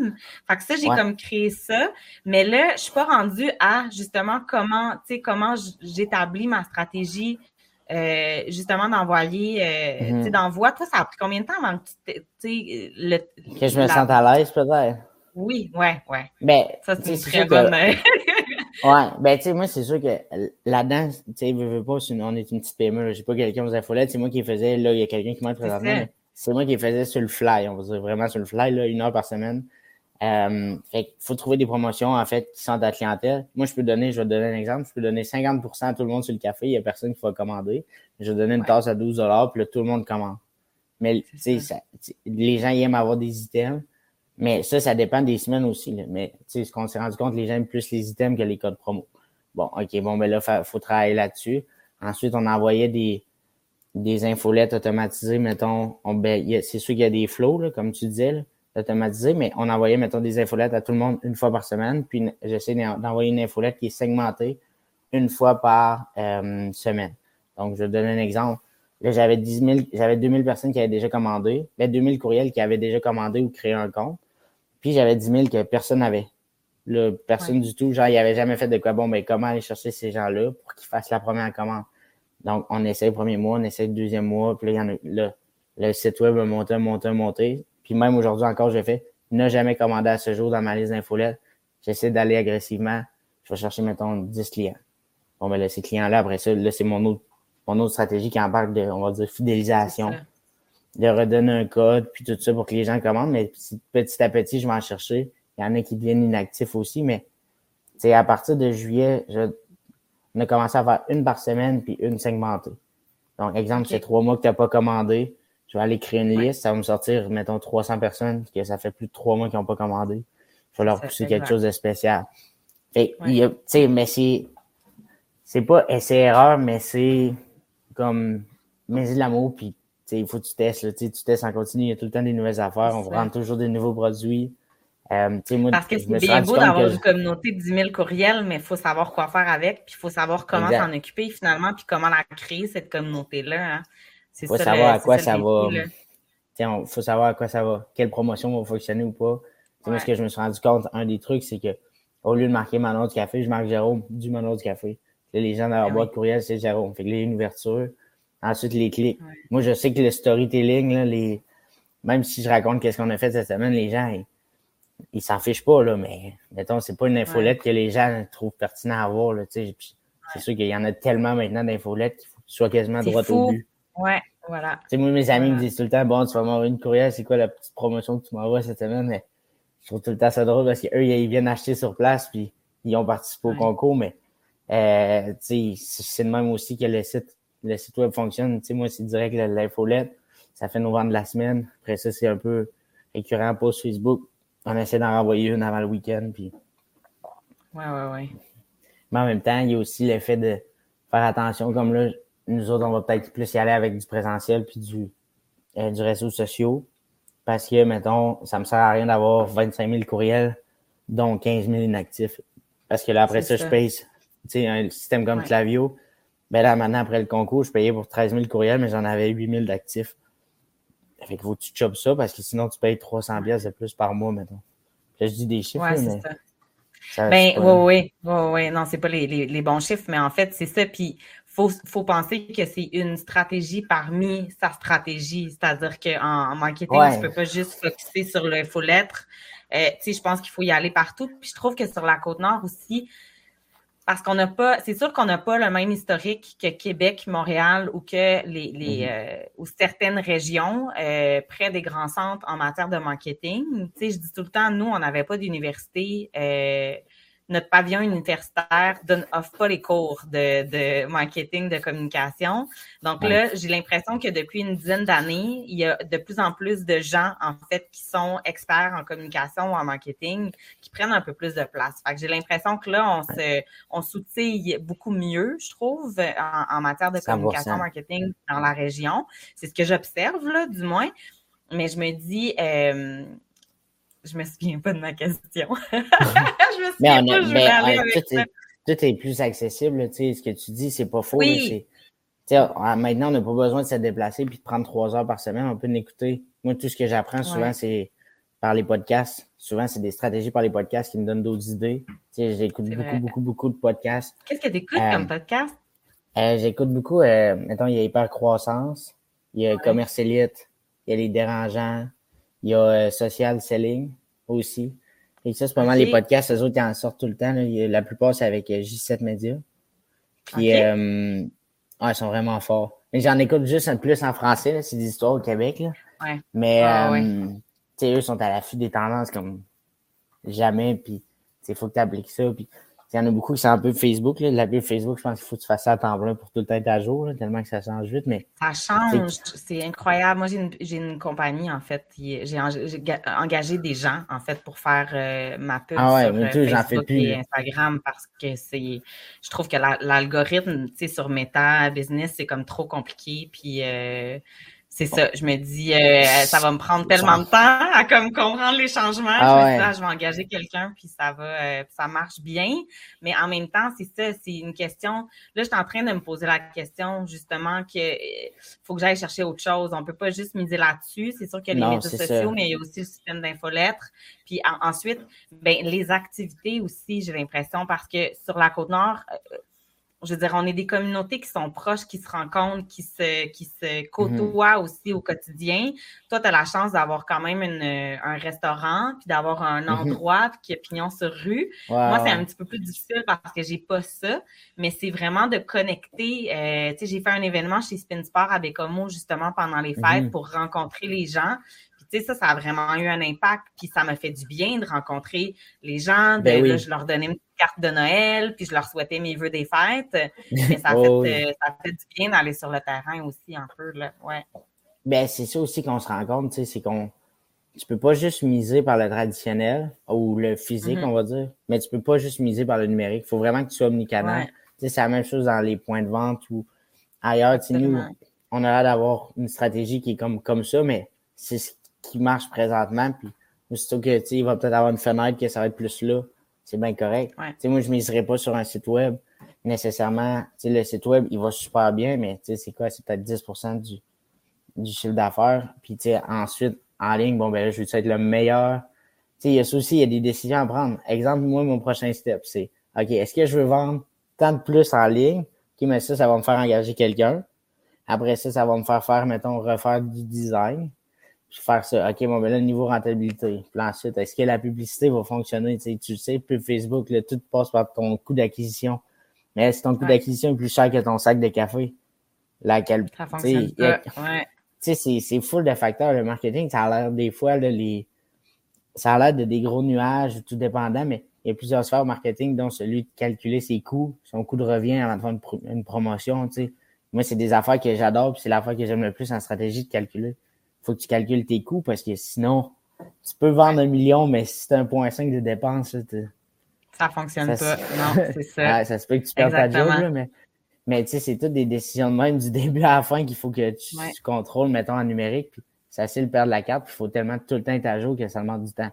Fait que ça, j'ai comme créé ça. Mais là, je suis pas rendue à, justement, comment, tu sais, comment j'établis ma stratégie euh, justement d'envoyer, euh, tu sais, mm-hmm. d'envoi. Toi, ça a pris combien de temps avant que tu sais, le. Que je me sente à l'aise, peut-être? Oui, ouais, ouais. Ben, ça, c'est une très bonne. ouais, ben, tu sais, moi, c'est sûr que là-dedans, tu sais, veux, pas, on est une petite PME, j'ai pas quelqu'un aux infolettes, c'est moi qui faisais, là, il y a quelqu'un qui m'aide présentement, c'est moi qui faisais sur le fly, on va dire vraiment sur le fly, là, une heure par semaine. Euh, fait qu'il faut trouver des promotions, en fait, qui sont à la clientèle. Moi, je peux donner, je vais te donner un exemple, je peux donner 50% à tout le monde sur le café, il n'y a personne qui va commander. Je vais donner une tasse à 12 puis là, tout le monde commande. Mais, tu sais, les gens aiment avoir des items. Mais ça, ça dépend des semaines aussi. Là. Mais, ce qu'on s'est rendu compte, les gens aiment plus les items que les codes promo. Bon, OK, bon, ben là, il faut travailler là-dessus. Ensuite, on envoyait des, des infolettes automatisées, mettons. Ben, c'est sûr qu'il y a des flows, comme tu disais. Là automatisé, mais on envoyait, mettons, des infolettes à tout le monde une fois par semaine. Puis j'essaie d'envoyer une infolette qui est segmentée une fois par euh, semaine. Donc, je vais donner un exemple. Là, j'avais 10 000, j'avais 2000 personnes qui avaient déjà commandé, mais 2000 courriels qui avaient déjà commandé ou créé un compte. Puis j'avais 10 000 que personne n'avait. Là, personne du tout. Genre, il avait jamais fait de quoi. Bon, ben, comment aller chercher ces gens-là pour qu'ils fassent la première commande? Donc, on essaie le premier mois, on essaie le deuxième mois, puis là, il y en a, là, le site web a monté, monté, monté. Puis même aujourd'hui encore, j'ai fait n'a jamais commandé à ce jour dans ma liste d'infolettes. J'essaie d'aller agressivement. Je vais chercher, mettons, 10 clients. Bon, ben là, ces clients-là, après ça, là, c'est mon autre, mon autre stratégie qui embarque de, on va dire, fidélisation. De redonner un code, puis tout ça pour que les gens commandent. Mais petit à petit, je vais en chercher. Il y en a qui deviennent inactifs aussi, mais c'est à partir de juillet, je, on a commencé à faire une par semaine puis une segmentée. Donc, exemple, c'est trois mois que tu n'as pas commandé je vais aller créer une liste, ça va me sortir, mettons, 300 personnes, que ça fait plus de trois mois qu'ils n'ont pas commandé. Je vais leur pousser quelque chose de spécial. Fait, tu sais, mais c'est, c'est pas essai-erreur, mais c'est comme, mais de l'amour, puis, tu il faut que tu testes, là, tu testes en continu, il y a tout le temps des nouvelles affaires, on prend toujours des nouveaux produits. Euh, moi, Parce que c'est bien beau d'avoir une communauté de 10 000 courriels, mais il faut savoir quoi faire avec, puis il faut savoir comment s'en occuper finalement, puis comment la créer, cette communauté-là. Hein. Il faut savoir à quoi ça, va. Il faut savoir à quoi ça va. Quelle promotion va fonctionner ou pas. Moi, ce que je me suis rendu compte, un des trucs, c'est que au lieu de marquer Manon du café, je marque Jérôme du Manon du café. Les gens dans leur ah boîte courriel, c'est Jérôme. Fait que là, une ouverture. Ensuite, les clics. Moi, je sais que le storytelling, là, les... même si je raconte qu'est-ce qu'on a fait cette semaine, les gens, ils s'en fichent pas, là, mais mettons, c'est pas une infolette que les gens trouvent pertinent à avoir. C'est sûr qu'il y en a tellement maintenant d'infolettes qu'il faut que tu sois quasiment droit au but. Ouais, voilà. Tu sais, moi, mes amis me disent tout le temps, bon, tu vas m'envoyer une courrière, c'est quoi la petite promotion que tu m'envoies cette semaine? Mais je trouve tout le temps ça drôle parce qu'eux, ils viennent acheter sur place, puis ils ont participé au concours, mais euh, c'est le même aussi que le site, le site web fonctionne. Moi, c'est direct l'infolette. Ça fait nos ventes de la semaine. Après ça, c'est un peu récurrent post Facebook. On essaie d'en renvoyer une avant le week-end, puis... Ouais, ouais, ouais. Mais en même temps, il y a aussi l'effet de faire attention. Comme là, nous autres, on va peut-être plus y aller avec du présentiel puis du, euh, du réseau social. Parce que, mettons, ça me sert à rien d'avoir 25 000 courriels, dont 15 000 inactifs. Parce que là, après ça, je paye, un système comme Clavio. Ben là, maintenant, après le concours, je payais pour 13 000 courriels, mais j'en avais 8 000 d'actifs. Fait qu'il faut que tu chopes ça parce que sinon, tu payes 300 pièces de plus par mois, mettons. Là, je dis des chiffres, ouais, mais... Ça. ben, oui, oui, oui, oui. Non, c'est pas les, les, les, bons chiffres, mais en fait, c'est ça. Puis, faut, faut penser que c'est une stratégie parmi sa stratégie. C'est-à-dire qu'en marketing, tu peux pas juste focuser sur le faux lettre. Euh, tu sais, je pense qu'il faut y aller partout. Puis je trouve que sur la côte nord aussi, parce qu'on n'a pas, c'est sûr qu'on n'a pas le même historique que Québec, Montréal ou que les, les mm-hmm. euh, ou certaines régions euh, près des grands centres en matière de marketing. Tu sais, je dis tout le temps, nous, on n'avait pas d'université. Euh, notre pavillon universitaire donne offre pas les cours de, de marketing, de communication. Donc là, j'ai l'impression que depuis une dizaine d'années, il y a de plus en plus de gens, en fait, qui sont experts en communication ou en marketing, qui prennent un peu plus de place. Fait que j'ai l'impression que là, on se, on s'outille beaucoup mieux, je trouve, en, matière de communication, marketing dans la région. C'est ce que j'observe, là, du moins. Mais je me dis, euh, je me souviens pas de ma question. je me souviens mais pas, je mais, aller avec tout, est, tout, est, plus accessible, tu sais, ce que tu dis, c'est pas faux. Oui. maintenant, on n'a pas besoin de se déplacer puis de prendre trois heures par semaine. On peut l'écouter. Moi, tout ce que j'apprends souvent, c'est par les podcasts. Souvent, c'est des stratégies par les podcasts qui me donnent d'autres idées. Tu sais, j'écoute beaucoup, beaucoup, beaucoup de podcasts. Qu'est-ce que tu écoutes comme euh, podcast? Euh, j'écoute beaucoup, euh, mettons, il y a Hyper Croissance, il y a Commerce Elite, il y a Les Dérangeants, il y a euh, Social Selling aussi. Et ça, c'est pas mal les podcasts, eux autres, ils en sortent tout le temps. La plupart, c'est avec J7 Media. Puis, ouais, ils sont vraiment forts. Mais j'en écoute juste un plus en français, c'est des histoires au Québec. Là. Ouais. Mais, ah, tu sais, eux sont à l'affût des tendances comme jamais. Puis, il faut que tu appliques ça. Puis, il y en a beaucoup qui sont un peu Facebook. Là. La pub Facebook, je pense qu'il faut que tu fasses ça à temps plein pour tout le temps être à jour, tellement que ça change vite. Mais ça change, c'est incroyable. Moi, j'ai une, une, compagnie, en fait. J'ai engagé des gens, en fait, pour faire euh, ma pub ah sur euh, Facebook et Instagram parce que c'est. Je trouve que l'algorithme, tu sais, sur Meta Business, c'est comme trop compliqué. Puis. Euh, c'est ça. Je me dis, euh, ça va me prendre tellement de temps à comme comprendre les changements. Ah je me dis, ah, je vais engager quelqu'un, puis ça va, euh, ça marche bien. Mais en même temps, c'est ça, c'est une question. Là, je suis en train de me poser la question justement que euh, faut que j'aille chercher autre chose. On peut pas juste miser là-dessus. C'est sûr qu'il y a les réseaux sociaux, mais il y a aussi le système d'infolettres. Puis ensuite, ben les activités aussi, j'ai l'impression, parce que sur la côte nord je veux dire, on est des communautés qui sont proches, qui se rencontrent, qui se, qui se côtoient mhm. aussi au quotidien. Toi, tu as la chance d'avoir quand même un restaurant, puis d'avoir un mhm. endroit qui est pignon sur rue. Moi, c'est un petit peu plus difficile parce que j'ai pas ça, mais c'est vraiment de connecter. Euh, tu sais, j'ai fait un événement chez Spin Sport à Bécomo justement pendant les fêtes mhm. pour rencontrer les gens. Ça, ça a vraiment eu un impact. Puis ça m'a fait du bien de rencontrer les gens. De, ben je leur donnais une carte de Noël, puis je leur souhaitais mes vœux des fêtes. Mais ça, oh fait, euh, ça fait du bien d'aller sur le terrain aussi un peu. Là. Ouais. Ben, c'est ça aussi qu'on se rend compte, c'est qu'on tu peux pas juste miser par le traditionnel ou le physique, mm-hmm. on va dire, mais tu peux pas juste miser par le numérique. Il faut vraiment que tu sois omnicanal. C'est la même chose dans les points de vente ou ailleurs. Nous, on a l'air d'avoir une stratégie qui est comme, comme ça, mais c'est ce qui marche présentement. Puis, aussitôt que, tu il va peut-être avoir une fenêtre que ça va être plus là c'est bien correct. sais Moi, je ne miserais pas sur un site web nécessairement. le site web, il va super bien, mais c'est quoi? C'est peut-être 10 du, du chiffre d'affaires. Puis ensuite, en ligne, bon, ben là, je veux être le meilleur? Il y a ça aussi, il y a des décisions à prendre. Exemple, moi, mon prochain step, c'est OK, est-ce que je veux vendre tant de plus en ligne? OK, mais ça, ça va me faire engager quelqu'un. Après ça, ça va me faire faire, mettons, refaire du design faire ça. OK, bon, ben là, niveau rentabilité. Puis ensuite, est-ce que la publicité va fonctionner? Tu sais, tu sais plus Facebook, là, tout passe par ton coût d'acquisition. Mais si ton coût d'acquisition est plus cher que ton sac de café? Ouais. Tu sais, c'est full de facteurs. Le marketing, ça a l'air des fois, là, les, ça a l'air de des gros nuages, tout dépendant, mais il y a plusieurs sphères au marketing, dont celui de calculer ses coûts, son coût de revient avant de faire une, promotion, tu sais. Moi, c'est des affaires que j'adore, puis c'est l'affaire que j'aime le plus en stratégie de calculer faut que tu calcules tes coûts parce que sinon, tu peux vendre un million, mais si as 1,5 de dépenses, ça fonctionne pas. Non, c'est ça. ça se peut que tu perds ta job, mais, mais tu sais, c'est toutes des décisions de même du début à la fin qu'il faut que tu, contrôles, mettons, en numérique. Puis c'est assez de perdre la carte, il faut tellement tout le temps être à jour que ça demande du temps.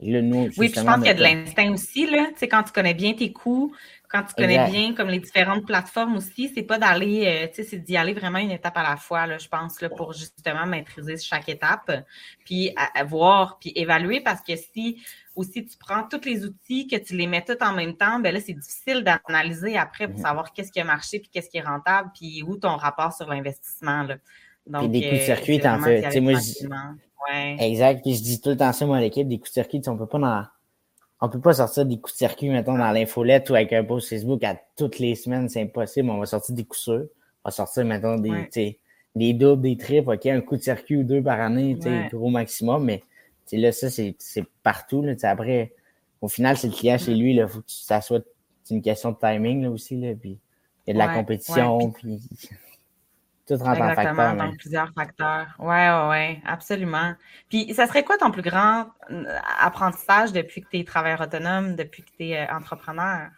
oui, puis je pense qu'il y a de l'instinct aussi, là. Tu sais, quand tu connais bien tes coûts, quand tu connais bien comme les différentes plateformes aussi, c'est pas d'aller, euh, tu sais, c'est d'y aller vraiment une étape à la fois, là, je pense, là, pour justement maîtriser chaque étape, puis à, voir, puis évaluer, parce que si aussi tu prends tous les outils, que tu les mets tous en même temps, ben là, c'est difficile d'analyser après pour savoir qu'est-ce qui a marché, puis qu'est-ce qui est rentable, puis où ton rapport sur l'investissement, là. Donc, puis des coups de circuit, t'en fais, moi, je... ouais. Exact, puis je dis tout le temps ça, moi, à l'équipe, des coups de circuit, on peut pas dans on peut pas sortir des coups de circuit, mettons, dans l'infolette ou avec un post Facebook à toutes les semaines, c'est impossible. On va sortir des coups sûrs. On va sortir, mettons, des, des doubles, des triples, OK, un coup de circuit ou deux par année, tu sais, gros maximum, mais là, ça, c'est partout. Là, après, au final, c'est le client chez lui, il faut que ça soit une question de timing là, aussi. Là, puis il y a de la compétition. Puis... Tout rentre Exactement, dans plusieurs facteurs. Oui, oui, ouais, absolument. Puis, ça serait quoi ton plus grand euh, apprentissage depuis que tu es travailleur autonome, depuis que tu es euh, entrepreneur?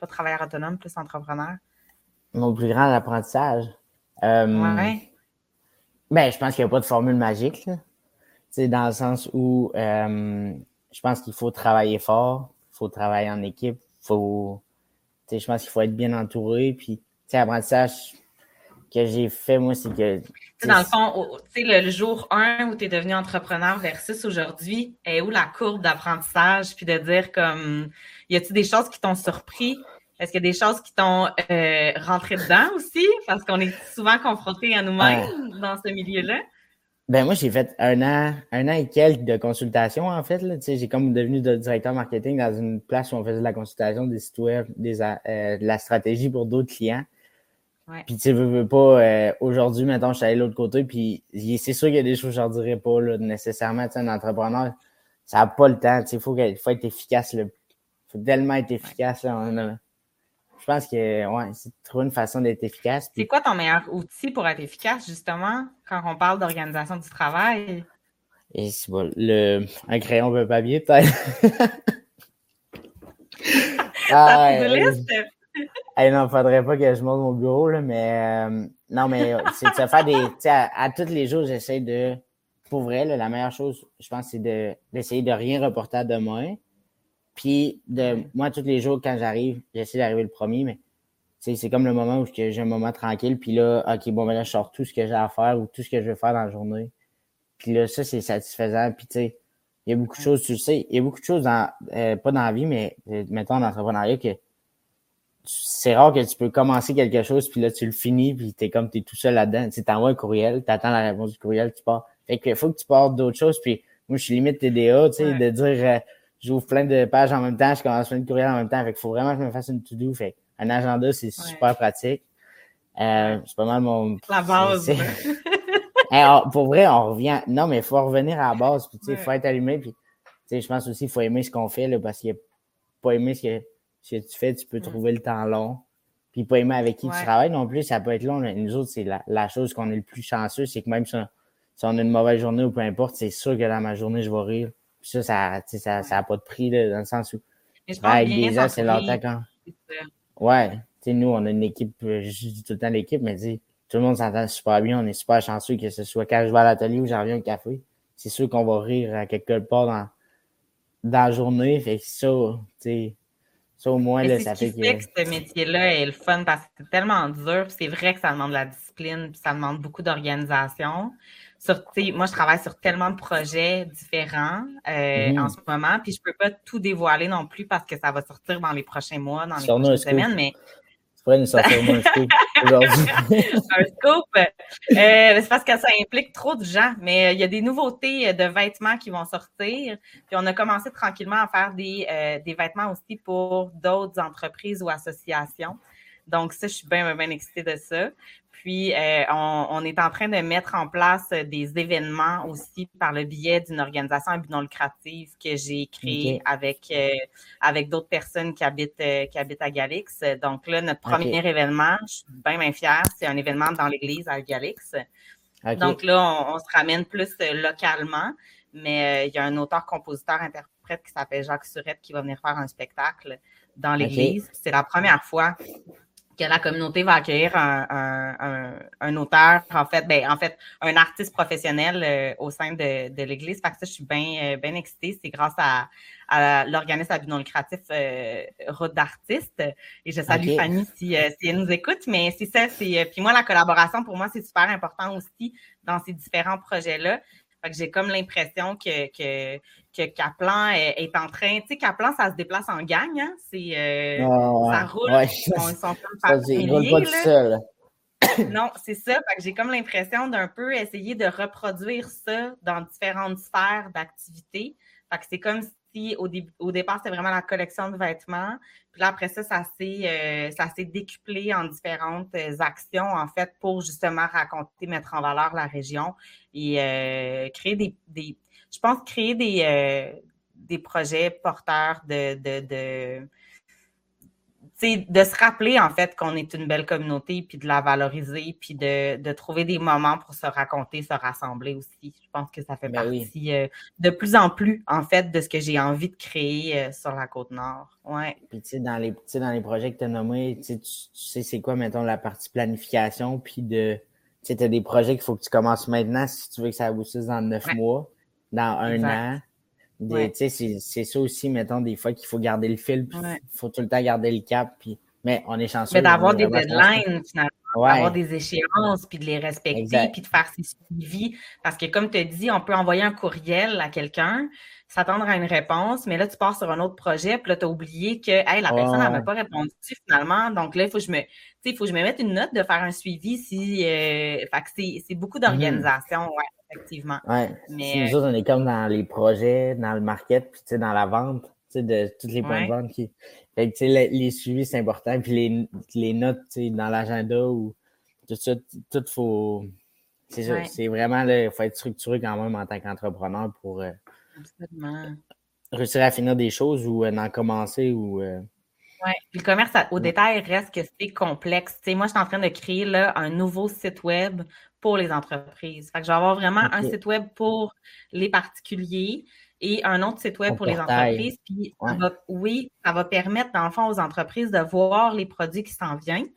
Pas travailleur autonome, plus entrepreneur. Mon plus grand apprentissage? Euh, ouais. Ben, je pense qu'il n'y a pas de formule magique. Là. dans le sens où euh, je pense qu'il faut travailler fort, il faut travailler en équipe, faut. Je pense qu'il faut être bien entouré. Puis, apprentissage, que j'ai fait, moi, c'est que. Dans le fond, tu sais, le, jour 1 où tu es devenu entrepreneur versus aujourd'hui, est où la courbe d'apprentissage? Puis de dire comme, y a-t-il des choses qui t'ont surpris? Est-ce qu'il y a des choses qui t'ont euh, rentré dedans aussi? Parce qu'on est souvent confrontés à nous-mêmes dans ce milieu-là. Ben moi, j'ai fait un an, un an et quelques de consultation, en fait. J'ai comme devenu directeur marketing dans une place où on faisait de la consultation des sites web, des, euh, de la stratégie pour d'autres clients. Puis tu veux, veux pas, euh, aujourd'hui, maintenant, je suis allé de l'autre côté, puis c'est sûr qu'il y a des choses que je ne dirais pas là, nécessairement. Un entrepreneur, ça n'a pas le temps. Il faut, faut être efficace. Il faut tellement être efficace. Là, je pense que ouais, c'est trouver une façon d'être efficace. C'est quoi ton meilleur outil pour être efficace, justement, quand on parle d'organisation du travail? Et c'est bon, le, un crayon de papier, peut-être. ah, ouais, hey, non, faudrait pas que je monte mon bureau, là, mais euh, non, mais c'est de se faire des. À, à tous les jours, j'essaie de. Pour vrai, là, la meilleure chose, je pense, c'est d'essayer de, rien reporter à demain. Puis de moi, tous les jours, quand j'arrive, j'essaie d'arriver le premier, mais c'est comme le moment où j'ai un moment tranquille, puis là, OK, bon, ben là, je sors tout ce que j'ai à faire ou tout ce que je veux faire dans la journée. Puis là, ça, c'est satisfaisant. Puis tu sais, il y a beaucoup de choses, tu sais, il y a beaucoup de choses dans, euh, pas dans la vie, mais euh, mettons en entrepreneuriat que c'est rare que tu peux commencer quelque chose, puis là, tu le finis, puis t'es comme, t'es tout seul là-dedans. Tu t'envoies un courriel, t'attends la réponse du courriel, tu pars. Fait que faut que tu partes d'autres choses, puis moi, je suis limite TDA, tu sais, de dire, euh, j'ouvre plein de pages en même temps, je commence plein de courriels en même temps. Fait qu'il faut vraiment que je me fasse une to-do. Fait un agenda, c'est super pratique. Euh, c'est pas mal mon. La base. pour vrai, on revient. Non, mais il faut revenir à la base. Puis, il faut être allumé. Puis, je pense aussi qu'il faut aimer ce qu'on fait, là, parce qu'il pas aimer ce que, ce que tu fais, tu peux trouver le temps long. Puis, pas aimer avec qui tu travailles non plus, ça peut être long. Nous autres, c'est la, la, chose qu'on est le plus chanceux, c'est que même si on, si on a une mauvaise journée ou peu importe, c'est sûr que dans ma journée, je vais rire ça, ça n'a ça, pas de prix là, dans le sens où avec des c'est longtemps quand. Ouais. sais nous, on a une équipe, euh, je dis tout le temps l'équipe, mais dis, tout le monde s'entend super bien, on est super chanceux que ce soit quand je vais à l'atelier ou j'en reviens au café. C'est sûr qu'on va rire à quelque part dans, dans la journée. Fait que ça, tu sais, ça au moins, là, ça fait que. que ce métier-là est le fun parce que c'est tellement dur. C'est vrai que ça demande de la discipline, puis ça demande beaucoup d'organisation moi, je travaille sur tellement de projets différents euh, en ce moment, puis je peux pas tout dévoiler non plus parce que ça va sortir dans les prochains mois, dans les prochaines semaines, mais un scoop. Euh, c'est parce que ça implique trop de gens, mais euh, il y a des nouveautés de vêtements qui vont sortir. Puis on a commencé tranquillement à faire des, des vêtements aussi pour d'autres entreprises ou associations. Donc, ça, je suis bien, bien excitée de ça. Puis, euh, on, est en train de mettre en place des événements aussi par le biais d'une organisation à but non lucratif que j'ai créée avec, euh, avec d'autres personnes qui habitent, euh, qui habitent à Galix. Donc là, notre premier événement, je suis bien, bien fière, c'est un événement dans l'église à Galix. Donc là, on, se ramène plus localement, mais il y a un auteur, compositeur, interprète qui s'appelle Jacques Surette qui va venir faire un spectacle dans l'église. C'est la première fois que la communauté va accueillir un, auteur, en fait, ben, en fait, un artiste professionnel euh, au sein de, de l'Église. Fait que ça, je suis bien euh, bien excitée. C'est grâce à, l'organisme à but non lucratif euh, Route d'artistes. Et je salue Fanny si, si, elle nous écoute. Mais c'est ça, c'est. Puis moi, la collaboration, pour moi, c'est super important aussi dans ces différents projets-là. Fait que j'ai comme l'impression que, que, que Kaplan est, en train. Tu sais, Kaplan, ça se déplace en gang, hein? C'est, euh, ah, Ça roule. Ils sont, comme par milliers, pas seul. non, c'est ça. Fait que j'ai comme l'impression d'un peu essayer de reproduire ça dans différentes sphères d'activité. Fait que c'est comme si au, au départ, c'était vraiment la collection de vêtements. Puis là, après ça, ça s'est, euh, décuplé en différentes euh, actions, en fait, pour justement raconter, mettre en valeur la région et euh, créer des, des, je pense, créer des, des projets porteurs de de se rappeler en fait qu'on est une belle communauté, puis de la valoriser, puis de, de, trouver des moments pour se raconter, se rassembler aussi. Je pense que ça fait ben partie euh, de plus en plus en fait de ce que j'ai envie de créer euh, sur la côte nord. Ouais. Puis tu sais, dans les, dans les projets que tu as nommés, tu sais c'est quoi, mettons, la partie planification, puis de tu sais, as des projets qu'il faut que tu commences maintenant si tu veux que ça aboutisse dans neuf mois, dans un an. C'est ça aussi, mettons, des fois qu'il faut garder le fil, il faut tout le temps garder le cap. Puis, mais on est chanceux. Mais d'avoir des deadlines, finalement. avoir des échéances, puis de les respecter, puis de faire ses suivis. Parce que comme tu as dit, on peut envoyer un courriel à quelqu'un, s'attendre à une réponse, mais là, tu pars sur un autre projet, puis là, tu as oublié que hey, la personne n'a pas répondu finalement. Donc là, il faut que je me. il faut que je me mette une note de faire un suivi si. Euh, fait que c'est beaucoup mm-hmm. d'organisation, ouais, effectivement. Ouais. Mais, si nous autres, on est comme dans les projets, dans le market, puis dans la vente, de tous les points de vente qui. Fait que, les, les suivis, c'est important. Puis les, les notes dans l'agenda ou tout ça, tout faut. C'est. C'est vraiment il faut être structuré quand même en tant qu'entrepreneur pour. Euh, réussir à finir des choses ou euh, en commencer ou. Euh, oui, le commerce au détail reste que c'est complexe. moi, je suis en train de créer là, un nouveau site web pour les entreprises. Fait que je vais avoir vraiment un site web pour les particuliers et un autre site web pour les entreprises. Puis, oui, ça va permettre, dans le fond, aux entreprises de voir les produits qui s'en viennent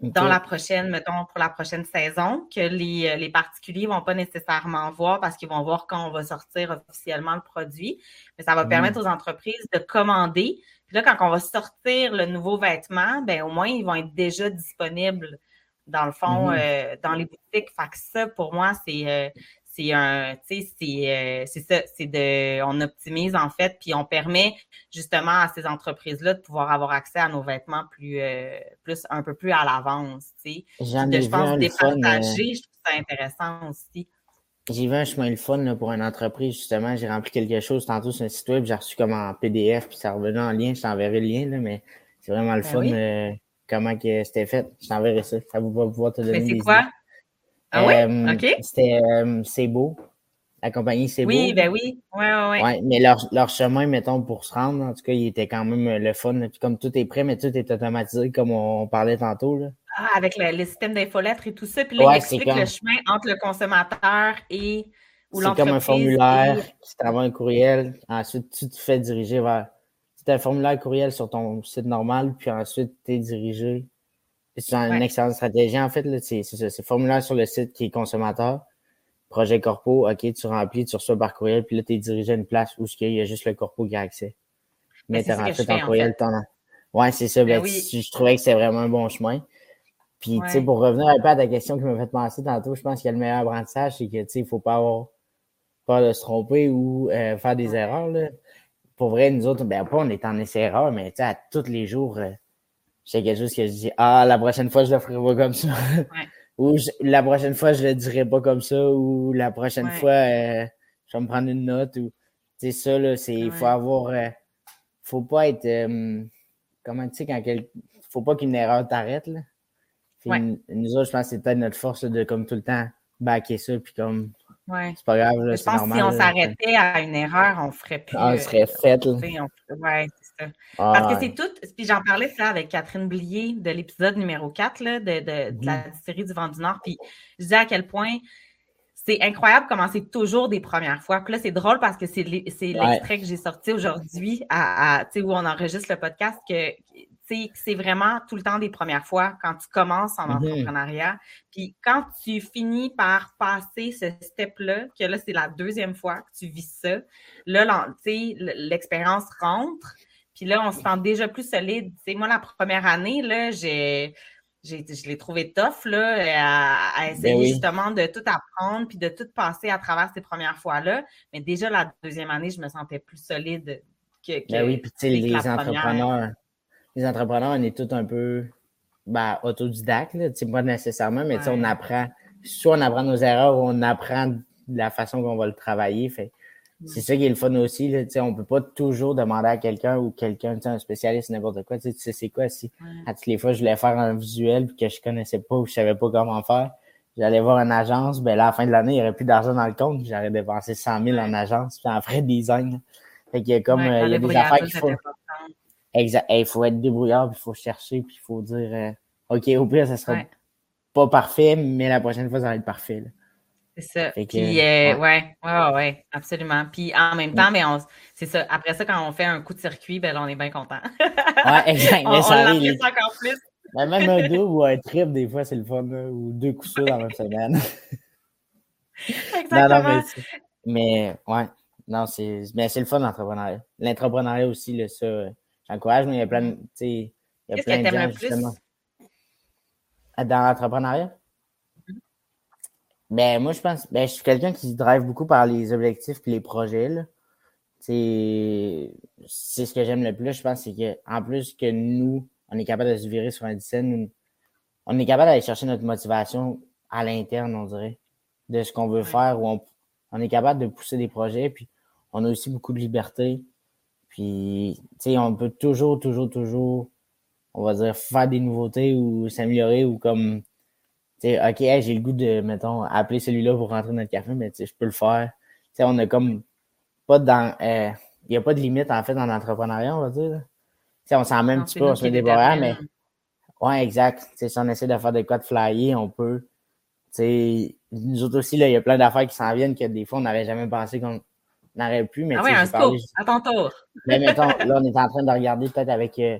dans la prochaine, mettons, pour la prochaine saison, que les, euh, les particuliers vont pas nécessairement voir parce qu'ils vont voir quand on va sortir officiellement le produit. Mais ça va mm. permettre aux entreprises de commander. Puis là, quand on va sortir le nouveau vêtement, ben au moins, ils vont être déjà disponibles dans le fond, mm-hmm. euh, dans les boutiques. Fait que ça, pour moi, c'est euh, c'est un, tu sais, c'est, c'est ça, c'est de, on optimise en fait, puis on permet justement à ces entreprises-là de pouvoir avoir accès à nos vêtements plus, euh, plus un peu plus à l'avance, tu sais. je pense départager, je trouve ça intéressant aussi. J'ai vu un chemin le fun pour une entreprise, justement. J'ai rempli quelque chose tantôt sur un site web, j'ai reçu comme en PDF, puis ça revenait en lien. Je t'enverrai le lien, là, mais c'est vraiment le ben fun euh, comment que c'était fait. Je t'enverrai ça. Ça va pouvoir te donner. Mais c'est quoi? Ah oui? Euh, OK. C'était euh, C'est beau. La compagnie C'est beau. Oui, ben oui. Ouais, ouais, ouais. ouais mais leur, leur, chemin, mettons, pour se rendre, en tout cas, il était quand même euh, le fun. Puis comme tout est prêt, mais tout est automatisé, comme on, parlait tantôt. Là. Ah, avec le, le système d'infolettre et tout ça. Puis là, il explique le chemin entre le consommateur et C'est comme un formulaire qui t'envoie un courriel. Ensuite, tu te fais diriger vers. C'est un formulaire courriel sur ton site normal, puis ensuite, tu es dirigé c'est une excellente stratégie. En fait, c'est ça. C'est formulaire sur le site qui est consommateur. Projet corpo, OK, tu remplis, tu reçois par courriel, puis là, tu es dirigé à une place où il y a juste le corpo qui a accès. Mais tu as rentré ton courriel, ton Ouais, c'est ça. Ben, ben je trouvais que c'est vraiment un bon chemin. Puis, tu sais, pour revenir un peu à ta question qui m'a fait penser tantôt, je pense que le meilleur apprentissage, c'est que, tu sais, il faut pas avoir peur de se tromper ou euh, faire des erreurs, là. Pour vrai, nous autres, ben, pas on est en essai-erreur, mais, tu sais, à tous les jours, euh, c'est quelque chose que je dis, ah, la prochaine fois, je le ferai pas comme ça. ou la prochaine fois, je le dirai pas comme ça. Ou la prochaine fois, euh, je vais me prendre une note. Ou, c'est ça, là, c'est, il faut avoir, euh, faut pas être, euh, comment tu sais, quand quel, faut pas qu'une erreur t'arrête, là. nous autres, je pense que c'est peut-être notre force de, comme tout le temps, backer ça, puis comme, Ouais. C'est pas grave, là, Je pense que si on s'arrêtait à une erreur, on ferait plus. Ah, on serait fait, là. Ouais, parce que c'est tout. Puis j'en parlais ça avec Catherine Blier de l'épisode numéro 4 là, de, de, la mhm. série du Vent du Nord. Puis je disais à quel point c'est incroyable comment c'est toujours des premières fois. Puis là, c'est drôle parce que c'est l'extrait que j'ai sorti aujourd'hui à, à où on enregistre le podcast que c'est vraiment tout le temps des premières fois quand tu commences en mhm. entrepreneuriat. Puis quand tu finis par passer ce step-là, que là, c'est la deuxième fois que tu vis ça, là, l'expérience rentre. Puis là, on se sent déjà plus solide. sais, moi, la première année, là, j'ai, je l'ai trouvé tough là, à, essayer ben justement de tout apprendre puis de tout passer à travers ces premières fois-là. Mais déjà, la deuxième année, je me sentais plus solide que. que ben oui, puis tu sais, les entrepreneurs, les entrepreneurs, on est tous un peu ben, autodidactes, pas nécessairement, mais on apprend. Soit on apprend nos erreurs ou on apprend la façon qu'on va le travailler. Fait c'est ça qui est le fun aussi. Là, on peut pas toujours demander à quelqu'un ou quelqu'un, un spécialiste, n'importe quoi. Tu sais, c'est quoi si à toutes les fois je voulais faire un visuel que je connaissais pas ou je savais pas comment faire. J'allais voir une agence, ben là, à la fin de l'année, il y aurait plus d'argent dans le compte, j'aurais dépensé 100 000 en agence, puis en frais de design. Fait qu'il y a comme, euh, il y a des affaires qu'il faut. Exact. Il faut être débrouillard, puis il faut chercher, puis il faut dire, euh, OK, au pire, ça sera pas parfait, mais la prochaine fois, ça va être parfait. Là. C'est ça. Puis, euh, ouais. ouais, ouais, absolument. Puis en même temps, mais c'est ça. Après ça, quand on fait un coup de circuit, ben là, on est bien content. ouais, exact. on, ça on encore plus. Ben, même un double ou un trip, des fois, c'est le fun, ou deux coups sûrs dans la même semaine. Exactement. Non, non, mais, mais, ouais. Non, c'est, mais c'est le fun, l'entrepreneuriat. L'entrepreneuriat aussi, là, ça, j'encourage, mais il y a plein de, il y a plein de gens, justement. Dans l'entrepreneuriat? Ben, moi, je pense, ben, je suis quelqu'un qui se drive beaucoup par les objectifs et les projets, là. C'est, c'est ce que j'aime le plus, je pense, c'est que, en plus que nous, on est capable de se virer sur un dizaine, on est capable d'aller chercher notre motivation à l'interne, on dirait, de ce qu'on veut faire, où on, on est capable de pousser des projets, puis on a aussi beaucoup de liberté. Puis, tu sais, on peut toujours, toujours, toujours, on va dire, faire des nouveautés ou s'améliorer ou comme, tu sais, OK, j'ai le goût de, mettons, appeler celui-là pour rentrer dans le café, mais tu sais, je peux le faire. Tu sais, on a comme pas dans, euh, il n'y a pas de limite, en fait, dans l'entrepreneuriat, on va dire. Tu sais, on s'en met un petit peu, on se met des barrières, mais, ouais, exact. Tu sais, si on essaie de faire des quoi de flyer, on peut. Tu sais, nous autres aussi, là, il y a plein d'affaires qui s'en viennent que des fois, on n'avait jamais pensé qu'on n'aurait pu. Mais, ah oui, un scoop, à ton tour. mais mettons, là, on est en train de regarder peut-être avec euh,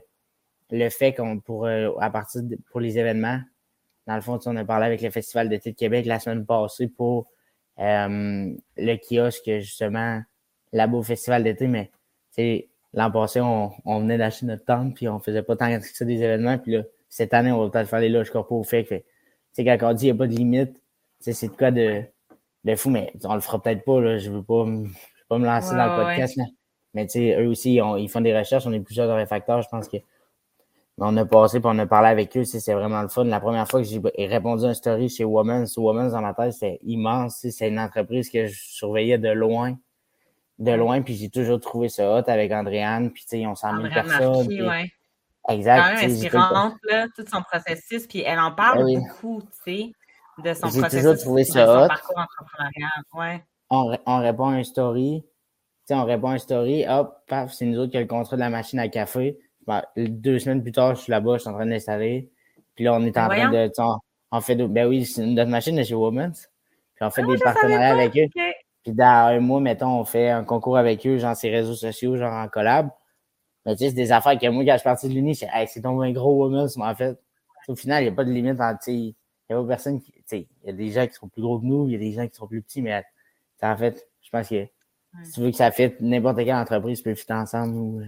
le fait qu'on, pour, euh, à partir de, pour les événements, dans le fond, on a parlé avec le Festival d'été de Québec la semaine passée pour euh, le kiosque, justement, là-bas au Festival d'été, mais l'an passé, on, on venait d'acheter notre tente, puis on faisait pas tant que ça des événements, puis là, cette année, on va peut-être faire les loges corpo au fait que, quand on dit qu'il n'y a pas de limite, c'est de quoi de, de fou, mais on le fera peut-être pas, là, je veux pas, pas me lancer dans le podcast, là. mais eux aussi, ils font des recherches, on est plusieurs réfacteurs, je pense que on a passé puis on a parlé avec eux, c'est vraiment le fun. La première fois que j'ai répondu à un story chez Women's, Women's dans ma tête, c'était immense. C'est une entreprise que je surveillais de loin de loin, puis j'ai toujours trouvé ça hot avec Andréane, puis tu sais, on s'en met personne. Ouais. Exact. Quand même inspirante, là, tout son processus, puis elle en parle ben beaucoup, tu sais, de son processus. J'ai toujours trouvé ça hot. parcours entrepreneurial, ouais. On, on, répond à un story, tu sais, on répond à un story, hop, paf, c'est nous autres qui avons le contrat de la machine à café. Ben, deux semaines plus tard, je suis là-bas, je suis en train d'installer. Puis là, on est en train de, on, on fait, ben oui, c'est notre machine de chez Women's. Puis on fait ah des partenariats avec eux. Puis dans un mois, mettons, on fait un concours avec eux, genre ces réseaux sociaux, genre en collab. Mais tu sais, c'est des affaires que moi, quand je suis parti de l'Uni, c'est hey, c'est ton un gros woman, en fait. Au final, il n'y a pas de limite il n'y a pas personne qui, tu sais, il y a des gens qui sont plus gros que nous, il y a des gens qui sont plus petits, mais en fait, je pense que si tu veux que ça fitte, n'importe quelle entreprise peut fitter ensemble. Ou... Euh.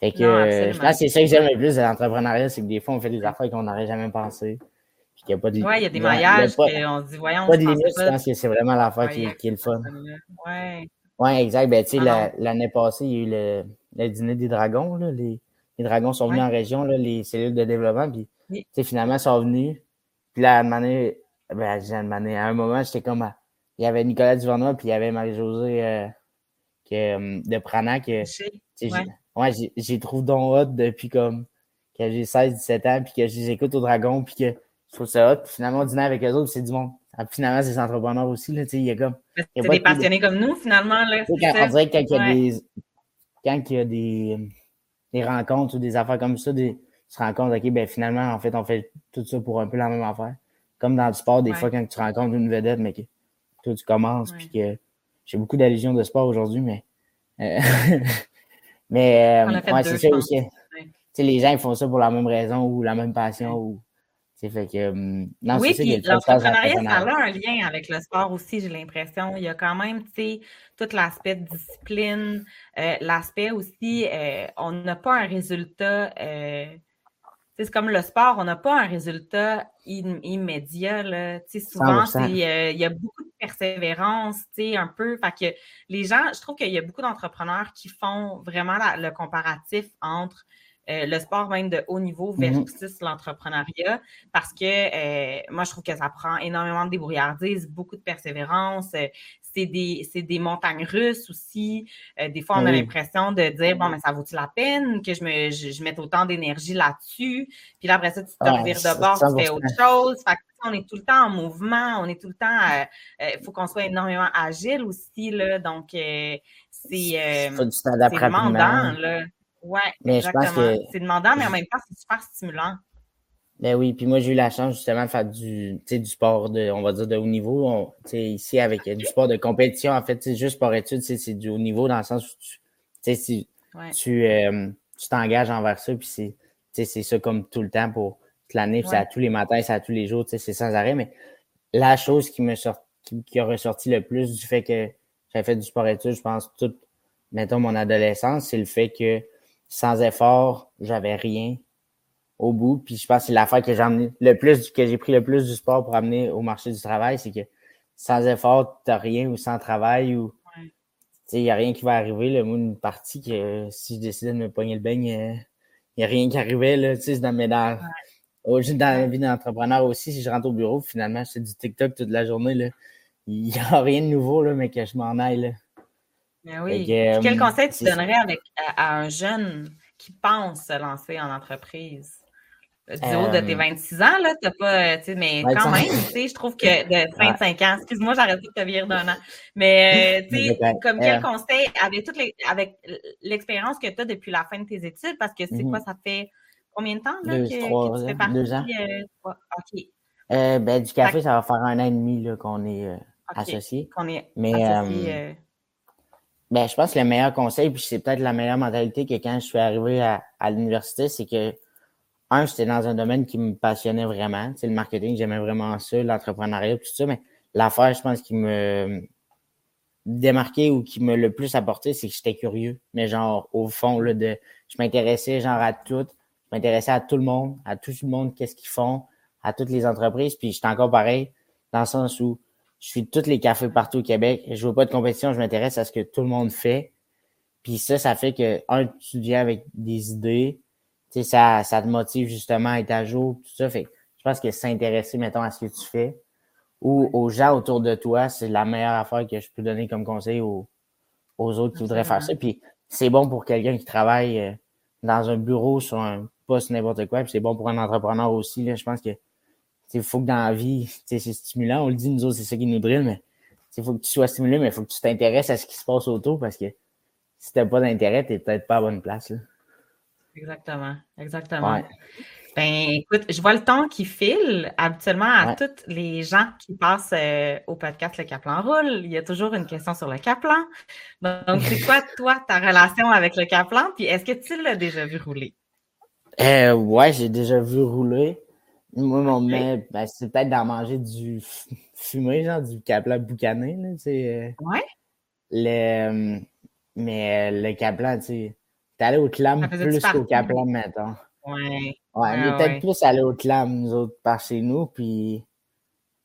Fait que, je pense que c'est ça que j'aime le plus de l'entrepreneuriat, c'est que des fois, on fait des affaires qu'on n'aurait jamais pensé. Il pas de Oui, il y a des maillages, on se dit, voyons. Pas de limite, je pense que c'est vraiment l'affaire qui, qui, est le fun. Oui. Oui, exact. Ben, tu sais, ah l'année passée, il y a eu le, le dîner des dragons. Là. Les, les dragons sont venus en région, là, les cellules de développement. Puis, tu sais, finalement, ils sont venus. Puis là, à un moment donné, ben, à un moment, j'étais comme. Il y avait Nicolas Duvernois, puis il y avait Marie-Josée euh, euh, de Pranac. Que, ouais, ouais j'ai trouvé donc hot depuis comme que j'ai 16-17 ans, puis que je les écoute au dragon, puis que je trouve ça hot. Puis finalement, on dîner avec eux autres, c'est du monde. Ah, finalement, c'est des entrepreneurs aussi. Là, il y a comme. C'est des passionnés comme nous, finalement. Là, quand, on dirait que quand il y a des. Quand il y a des, des rencontres ou des affaires comme ça, des, tu te rends compte, OK, ben finalement, en fait, on fait tout ça pour un peu la même affaire. Comme dans le sport, des fois, quand tu rencontres une vedette, mais que toi, tu commences, puis que j'ai beaucoup d'allusions de sport aujourd'hui, mais. Euh, mais, euh, ouais, c'est ça aussi. Les gens, ils font ça pour la même raison ou la même passion ou fait que, hum, non, oui, puis l'entrepreneuriat, ça a un lien avec le sport aussi, j'ai l'impression. Il y a quand même, tu sais, tout l'aspect de discipline, euh, l'aspect aussi, on n'a pas un résultat, c'est comme le sport, on n'a pas un résultat immédiat. Là. Souvent, il y a beaucoup de persévérance, un peu. Fait que les gens, je trouve qu'il y a beaucoup d'entrepreneurs qui font vraiment le comparatif entre euh, le sport même de haut niveau mhm. versus l'entrepreneuriat parce que euh, moi, je trouve que ça prend énormément de débrouillardise, beaucoup de persévérance. Euh, c'est des, des montagnes russes aussi. des fois, on a l'impression de dire bon, mais ça vaut-il la peine que je, me, je, mette autant d'énergie là-dessus? Puis là, après ça, tu te revires de bord, tu fais autre chose. Fait que, on est tout le temps en mouvement, on est tout le temps. Il faut qu'on soit énormément agile aussi. Là, donc, c'est c'est demandant. Là. Oui, exactement. C'est demandant, mais en même temps, c'est super stimulant. Ben oui, puis moi j'ai eu la chance justement de faire du, du sport de, on va dire, de haut niveau. On, ici, avec du sport de compétition, en fait, juste par études, c'est du haut niveau dans le sens où tu, si, tu, euh, tu t'engages envers ça, puis c'est, c'est ça comme tout le temps pour toute l'année, puis c'est à tous les matins, c'est à tous les jours, c'est sans arrêt. Mais la chose qui me sort, qui, qui, a ressorti le plus du fait que j'avais fait du sport études, je pense, toute, mettons, mon adolescence, c'est le fait que sans effort, j'avais rien. Au bout. Puis je pense que c'est l'affaire que j'ai amené le plus, que j'ai pris le plus du sport pour amener au marché du travail, c'est que sans effort, t'as rien ou sans travail ou il n'y a rien qui va arriver. Là. Moi, une partie que si je décidais de me pogner le beigne, il n'y a rien qui arrivait. Là, dans, mes dans, dans la vie d'entrepreneur aussi, si je rentre au bureau, finalement, c'est du TikTok toute la journée. Là. Il n'y a rien de nouveau, là, mais que je m'en aille. Là. Ben oui. quel euh, conseil tu donnerais avec, à, un jeune qui pense se lancer en entreprise? Du haut de tes 26 euh, ans, là, t'as pas, tu sais, mais quand même, tu sais, je trouve que de 25 ans, excuse-moi, j'arrête de te virer d'un an, mais, euh, tu sais, comme quel conseil, avec toutes les, avec l'expérience que tu as depuis la fin de tes études, parce que c'est quoi, mhm. ça fait combien de temps, là, deux, que, trois, tu fais partie? Deux ans. OK. ben, du café, ça va faire un an et demi, là, qu'on est associés. Qu'on est mais, associés, ben, je pense que le meilleur conseil, puis c'est peut-être la meilleure mentalité que quand je suis arrivé à, à l'université, c'est que, un, j'étais dans un domaine qui me passionnait vraiment. C'est le marketing, j'aimais vraiment ça, l'entrepreneuriat, tout ça, mais l'affaire, je pense, qui me démarquait ou qui me le plus apporté, c'est que j'étais curieux. Mais genre, au fond, là, de, je m'intéressais genre à tout. Je m'intéressais à tout le monde, à tout le monde, qu'est-ce qu'ils font, à toutes les entreprises. Puis j'étais encore pareil, dans le sens où je suis tous les cafés partout au Québec. Je veux pas de compétition, je m'intéresse à ce que tout le monde fait. Puis ça, ça fait que, un, tu avec des idées. Tu sais, ça, ça te motive justement à être à jour, tout ça. Fait je pense que s'intéresser, mettons, à ce que tu fais ou aux gens autour de toi, c'est la meilleure affaire que je peux donner comme conseil aux, aux autres qui voudraient faire ça. Puis c'est bon pour quelqu'un qui travaille euh, dans un bureau sur un poste n'importe quoi. Puis c'est bon pour un entrepreneur aussi. Là. Je pense que il faut que dans la vie, c'est stimulant. On le dit, nous autres, c'est ça qui nous drille, mais il faut que tu sois stimulé, mais il faut que tu t'intéresses à ce qui se passe autour parce que si tu n'as pas d'intérêt, tu n'es peut-être pas à bonne place. Là. Exactement. Exactement. Ben, écoute, je vois le temps qui file. Habituellement, à tous les gens qui passent euh, au podcast Le Caplan Roule, il y a toujours une question sur le Caplan. Donc, c'est quoi, toi, ta relation avec le Caplan? Puis, est-ce que tu l'as déjà vu rouler? Euh, ouais, j'ai déjà vu rouler. Moi, mon mets, ben, c'est peut-être d'en manger du fumé, genre du caplan boucané, là. Euh, ouais. Le, mais euh, le caplan, tu sais, allé au clam plus qu'au caplan, mettons. Ouais. Ouais, mais peut-être plus aller au clam, nous autres, par chez nous, puis...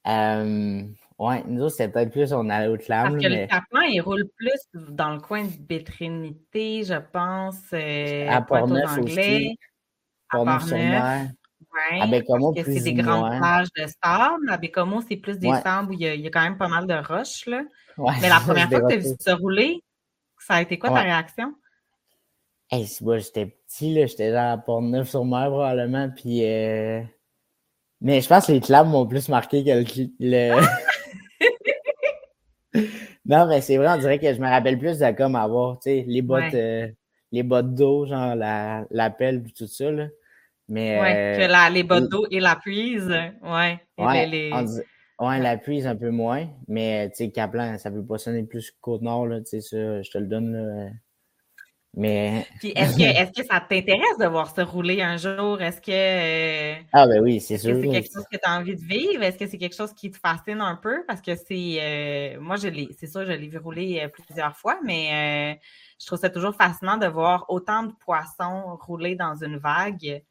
Euh, ouais, nous autres, c'était peut-être plus on allait au clam. Parce que le caplan, il roule plus dans le coin de Bétrinité, je pense. Euh, à Port-Neuf aussi. Ouais, à Bécomo, plus c'est des grandes plages de sable. À Bécomo, c'est plus des sables où il y, a, il y, a, quand même pas mal de roches. Là. Ouais, Mais la première fois que tu as vu ça rouler, ça a été quoi ta réaction? Hey, moi j'étais petit, là, j'étais genre à Port-Neuf sur mer probablement, puis euh... mais je pense que les clams m'ont plus marqué que le. non, mais c'est vrai, on dirait que je me rappelle plus de comme avoir, tu sais, les bottes, euh, les bottes d'eau, genre la, la pelle, tout ça, là. Mais, ouais, que euh, la, les bottes d'eau et la puise, ouais. Ouais, les, ouais, la puise un peu moins, mais tu sais, Caplan, ça peut pas sonner plus Côte-Nord, là, tu sais, ça, je te le donne, là. Mais. Puis est-ce que, est que ça t'intéresse de voir se rouler un jour? Est-ce que. Euh, ah, ben oui, c'est sûr. c'est quelque chose que tu as envie de vivre? Est-ce que c'est quelque chose qui te fascine un peu? Parce que c'est. Euh, moi, je c'est sûr, je l'ai vu rouler plusieurs fois, mais je trouve ça toujours fascinant de voir autant de poissons rouler dans une vague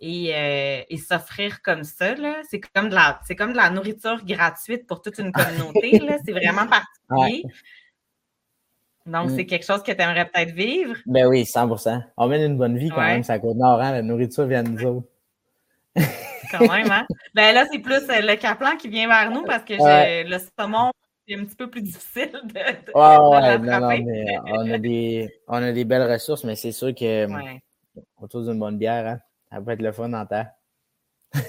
et, euh, et s'offrir comme ça. C'est comme, de la, c'est comme de la nourriture gratuite pour toute une communauté. c'est vraiment particulier. Donc, mm. c'est quelque chose que tu aimerais peut-être vivre? Ben oui, 100% On mène une bonne vie quand même, ça coûte nord, hein, la nourriture vient de nous autres. quand même, hein? Ben là, c'est plus euh, le Caplan qui vient vers nous parce que le saumon, c'est un petit peu plus difficile de, de, ouais, non, non, mais on a, des, on a des belles ressources, mais c'est sûr que autour d'une bonne bière, hein? Ça peut être le fun en temps.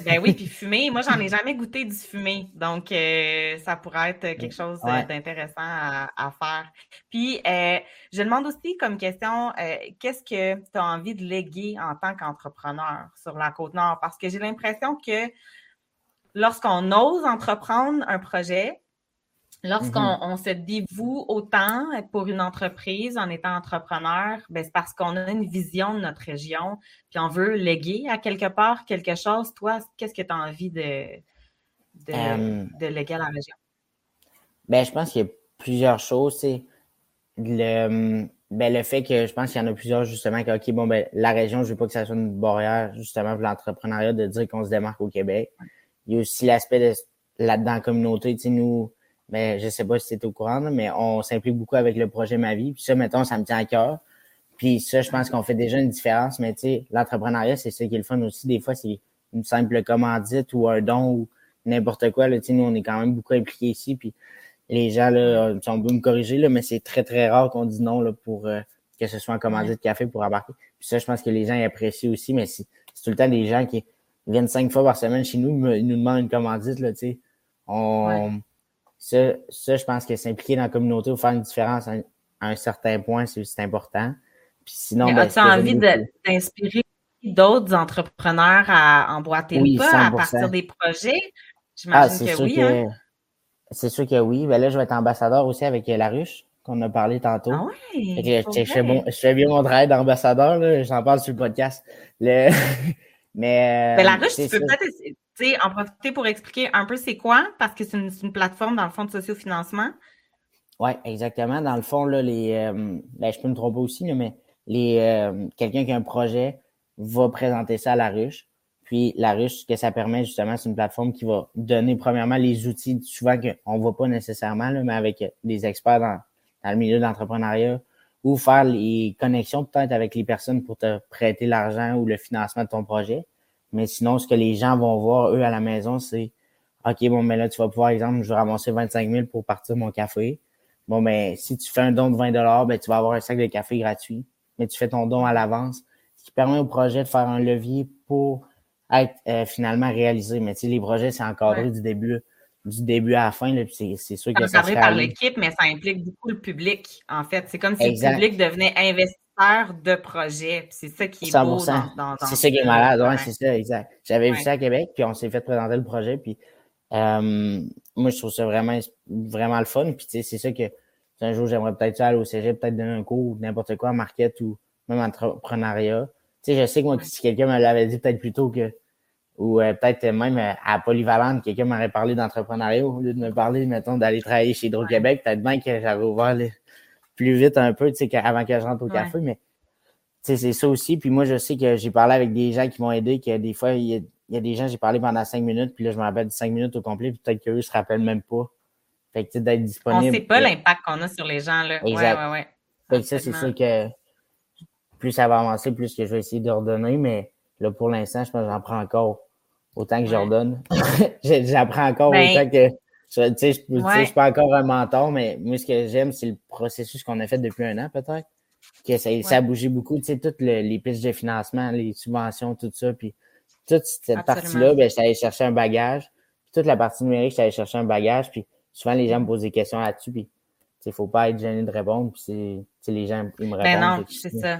Ben oui, puis fumer. Moi, j'en ai jamais goûté du fumé. Donc, euh, ça pourrait être quelque chose euh, d'intéressant à, faire. Puis, euh, je demande aussi comme question, qu'est-ce que tu as envie de léguer en tant qu'entrepreneur sur la Côte-Nord? Parce que j'ai l'impression que lorsqu'on ose entreprendre un projet, Lorsqu'on mm-hmm. se dévoue autant pour une entreprise en étant entrepreneur, ben c'est parce qu'on a une vision de notre région, puis on veut léguer à quelque part quelque chose. Toi, qu'est-ce que tu as envie de, de, léguer à la région? Ben, je pense qu'il y a plusieurs choses. Le, ben, le fait que je pense qu'il y en a plusieurs, justement, que, OK, bon, ben, la région, je veux pas que ça soit une barrière, justement, pour l'entrepreneuriat de dire qu'on se démarque au Québec. Il y a aussi l'aspect de là-dedans la communauté, tu sais, nous, mais ben, je sais pas si c'est au courant, mais on s'implique beaucoup avec le projet Ma Vie. Puis ça, mettons, ça me tient à cœur. Puis ça, je pense qu'on fait déjà une différence, mais tu sais, l'entrepreneuriat, c'est ça qui est le fun aussi. Des fois, c'est une simple commandite ou un don ou n'importe quoi. Là, nous, on est quand même beaucoup impliqués ici. Puis les gens, là, on peut me corriger, là, mais c'est très, très rare qu'on dise non là, pour euh, que ce soit un commandite de café pour embarquer. Puis ça, je pense que les gens apprécient aussi, mais c'est tout le temps des gens qui viennent cinq fois par semaine chez nous, ils nous demandent une commandite. Là, sais. on, ça, ça, je pense que s'impliquer dans la communauté ou faire une différence à, un certain point, c'est important. Puis sinon, ben, as-tu envie d'inspirer d'autres entrepreneurs à emboîter le pas à partir des projets? J'imagine ah, que oui. Hein? C'est sûr que oui. Ben là, je vais être ambassadeur aussi avec La Ruche, qu'on a parlé tantôt. Ah oui, je, fais bon, je, fais bien mon travail d'ambassadeur, j'en parle sur le podcast. Le... Mais, ben, La Ruche, tu peux peut-être en profiter pour expliquer un peu c'est quoi, parce que c'est une, plateforme dans le fond de sociofinancement. Oui, exactement. Dans le fond, là, les, euh, ben, je peux me tromper aussi, mais les, euh, quelqu'un qui a un projet va présenter ça à la ruche. Puis la ruche, ce que ça permet justement, c'est une plateforme qui va donner premièrement les outils, souvent qu'on ne voit pas nécessairement, là, mais avec des experts dans, le milieu de l'entrepreneuriat, ou faire les connexions peut-être avec les personnes pour te prêter l'argent ou le financement de ton projet. Mais sinon, ce que les gens vont voir, eux, à la maison, c'est OK, bon, mais là, tu vas pouvoir, exemple, je vais ramasser 25 000 pour partir mon café. Bon, mais si tu fais un don de 20 ben, tu vas avoir un sac de café gratuit. Mais tu fais ton don à l'avance, ce qui permet au projet de faire un levier pour être euh, finalement réalisé. Mais tu sais, les projets, c'est encadré du début du début à la fin. C'est sûr que ça encadré par l'équipe, mais ça implique beaucoup le public, en fait. C'est comme si le public devenait de projet. C'est ça qui est beau dans, C'est ça qui est malade, ouais, c'est ça, exact. J'avais vu ça à Québec, puis on s'est fait présenter le projet, puis euh, moi, je trouve ça vraiment, vraiment le fun. Puis tu sais, c'est ça que un jour, j'aimerais peut-être aller au CG, peut-être donner un cours, n'importe quoi, market ou même entrepreneuriat. Tu sais, je sais que moi, si quelqu'un me l'avait dit peut-être plus tôt que ou euh, peut-être même euh, à Polyvalente, quelqu'un m'aurait parlé d'entrepreneuriat au lieu de me parler, mettons, d'aller travailler chez Hydro-Québec. Peut-être bien que j'avais ouvert plus vite un peu, tu sais, avant que je rentre au café, mais tu sais, c'est ça aussi. Puis moi, je sais que j'ai parlé avec des gens qui m'ont aidé, que des fois, il y, a, des gens, j'ai parlé pendant cinq minutes, puis là, je me rappelle cinq minutes au complet, puis peut-être qu'eux se rappellent même pas. Fait que, d'être disponible. On sait pas l'impact qu'on a sur les gens, là. Exact. Ouais, ouais, ouais. Fait que ça, c'est sûr que plus ça va avancer, plus que je vais essayer de redonner, mais là, pour l'instant, je pense que j'en prends encore autant que je redonne. J'apprends encore ben autant que. Tu sais, je, je suis pas encore un mentor, mais moi, ce que j'aime, c'est le processus qu'on a fait depuis un an, peut-être. Que ça, ça, a bougé beaucoup. Tu sais, toutes les pistes de financement, les subventions, tout ça. Puis toute cette partie-là, ben, j'allais chercher un bagage. toute la partie numérique, j'allais chercher un bagage. Puis souvent, les gens me posent des questions là-dessus. Puis, il faut pas être gêné de répondre. Puis, les gens, ils me répondent. Ben non, c'est ça.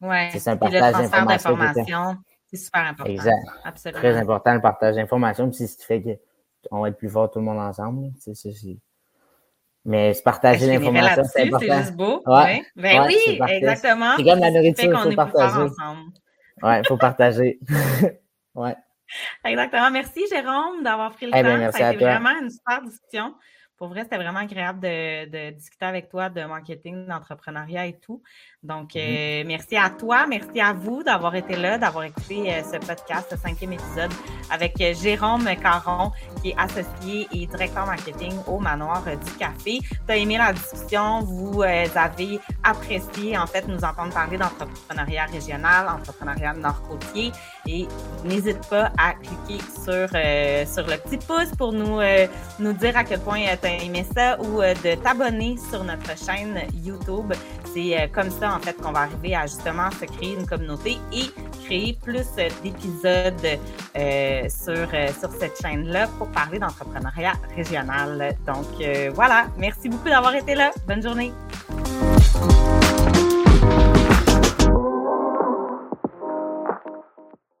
Ouais. C'est un partage d'informations. C'est super important. Exact. Absolument. Très important le partage d'informations. Puis c'est ce qui fait qu'on va être plus fort tout le monde ensemble. C'est, c'est, mais se partager ben, l'information, c'est important. C'est juste beau. Ouais. Ben oui, exactement. C'est comme la nourriture, il faut partager. Ouais, il faut partager. ouais. Exactement. Merci, Jérôme, d'avoir pris le eh temps. Ben, Ça a été vraiment une super discussion. Pour vrai, c'était vraiment agréable de, de, discuter avec toi de marketing, d'entrepreneuriat et tout. Donc, mm-hmm. euh, merci à toi, merci à vous d'avoir été là, d'avoir écouté euh, ce podcast, ce cinquième épisode avec euh, Jérôme Caron, qui est associé et directeur marketing au Manoir du Café. Tu as aimé la discussion, vous avez apprécié en fait nous entendre parler d'entrepreneuriat régional, entrepreneuriat nord-côtier et n'hésite pas à cliquer sur, sur le petit pouce pour nous, nous dire à quel point tu as aimé ça ou de t'abonner sur notre chaîne YouTube. C'est comme ça en fait qu'on va arriver à justement se créer une communauté et créer plus d'épisodes euh, sur, euh, sur cette chaîne-là pour parler d'entrepreneuriat régional. Donc euh, voilà, merci beaucoup d'avoir été là. Bonne journée.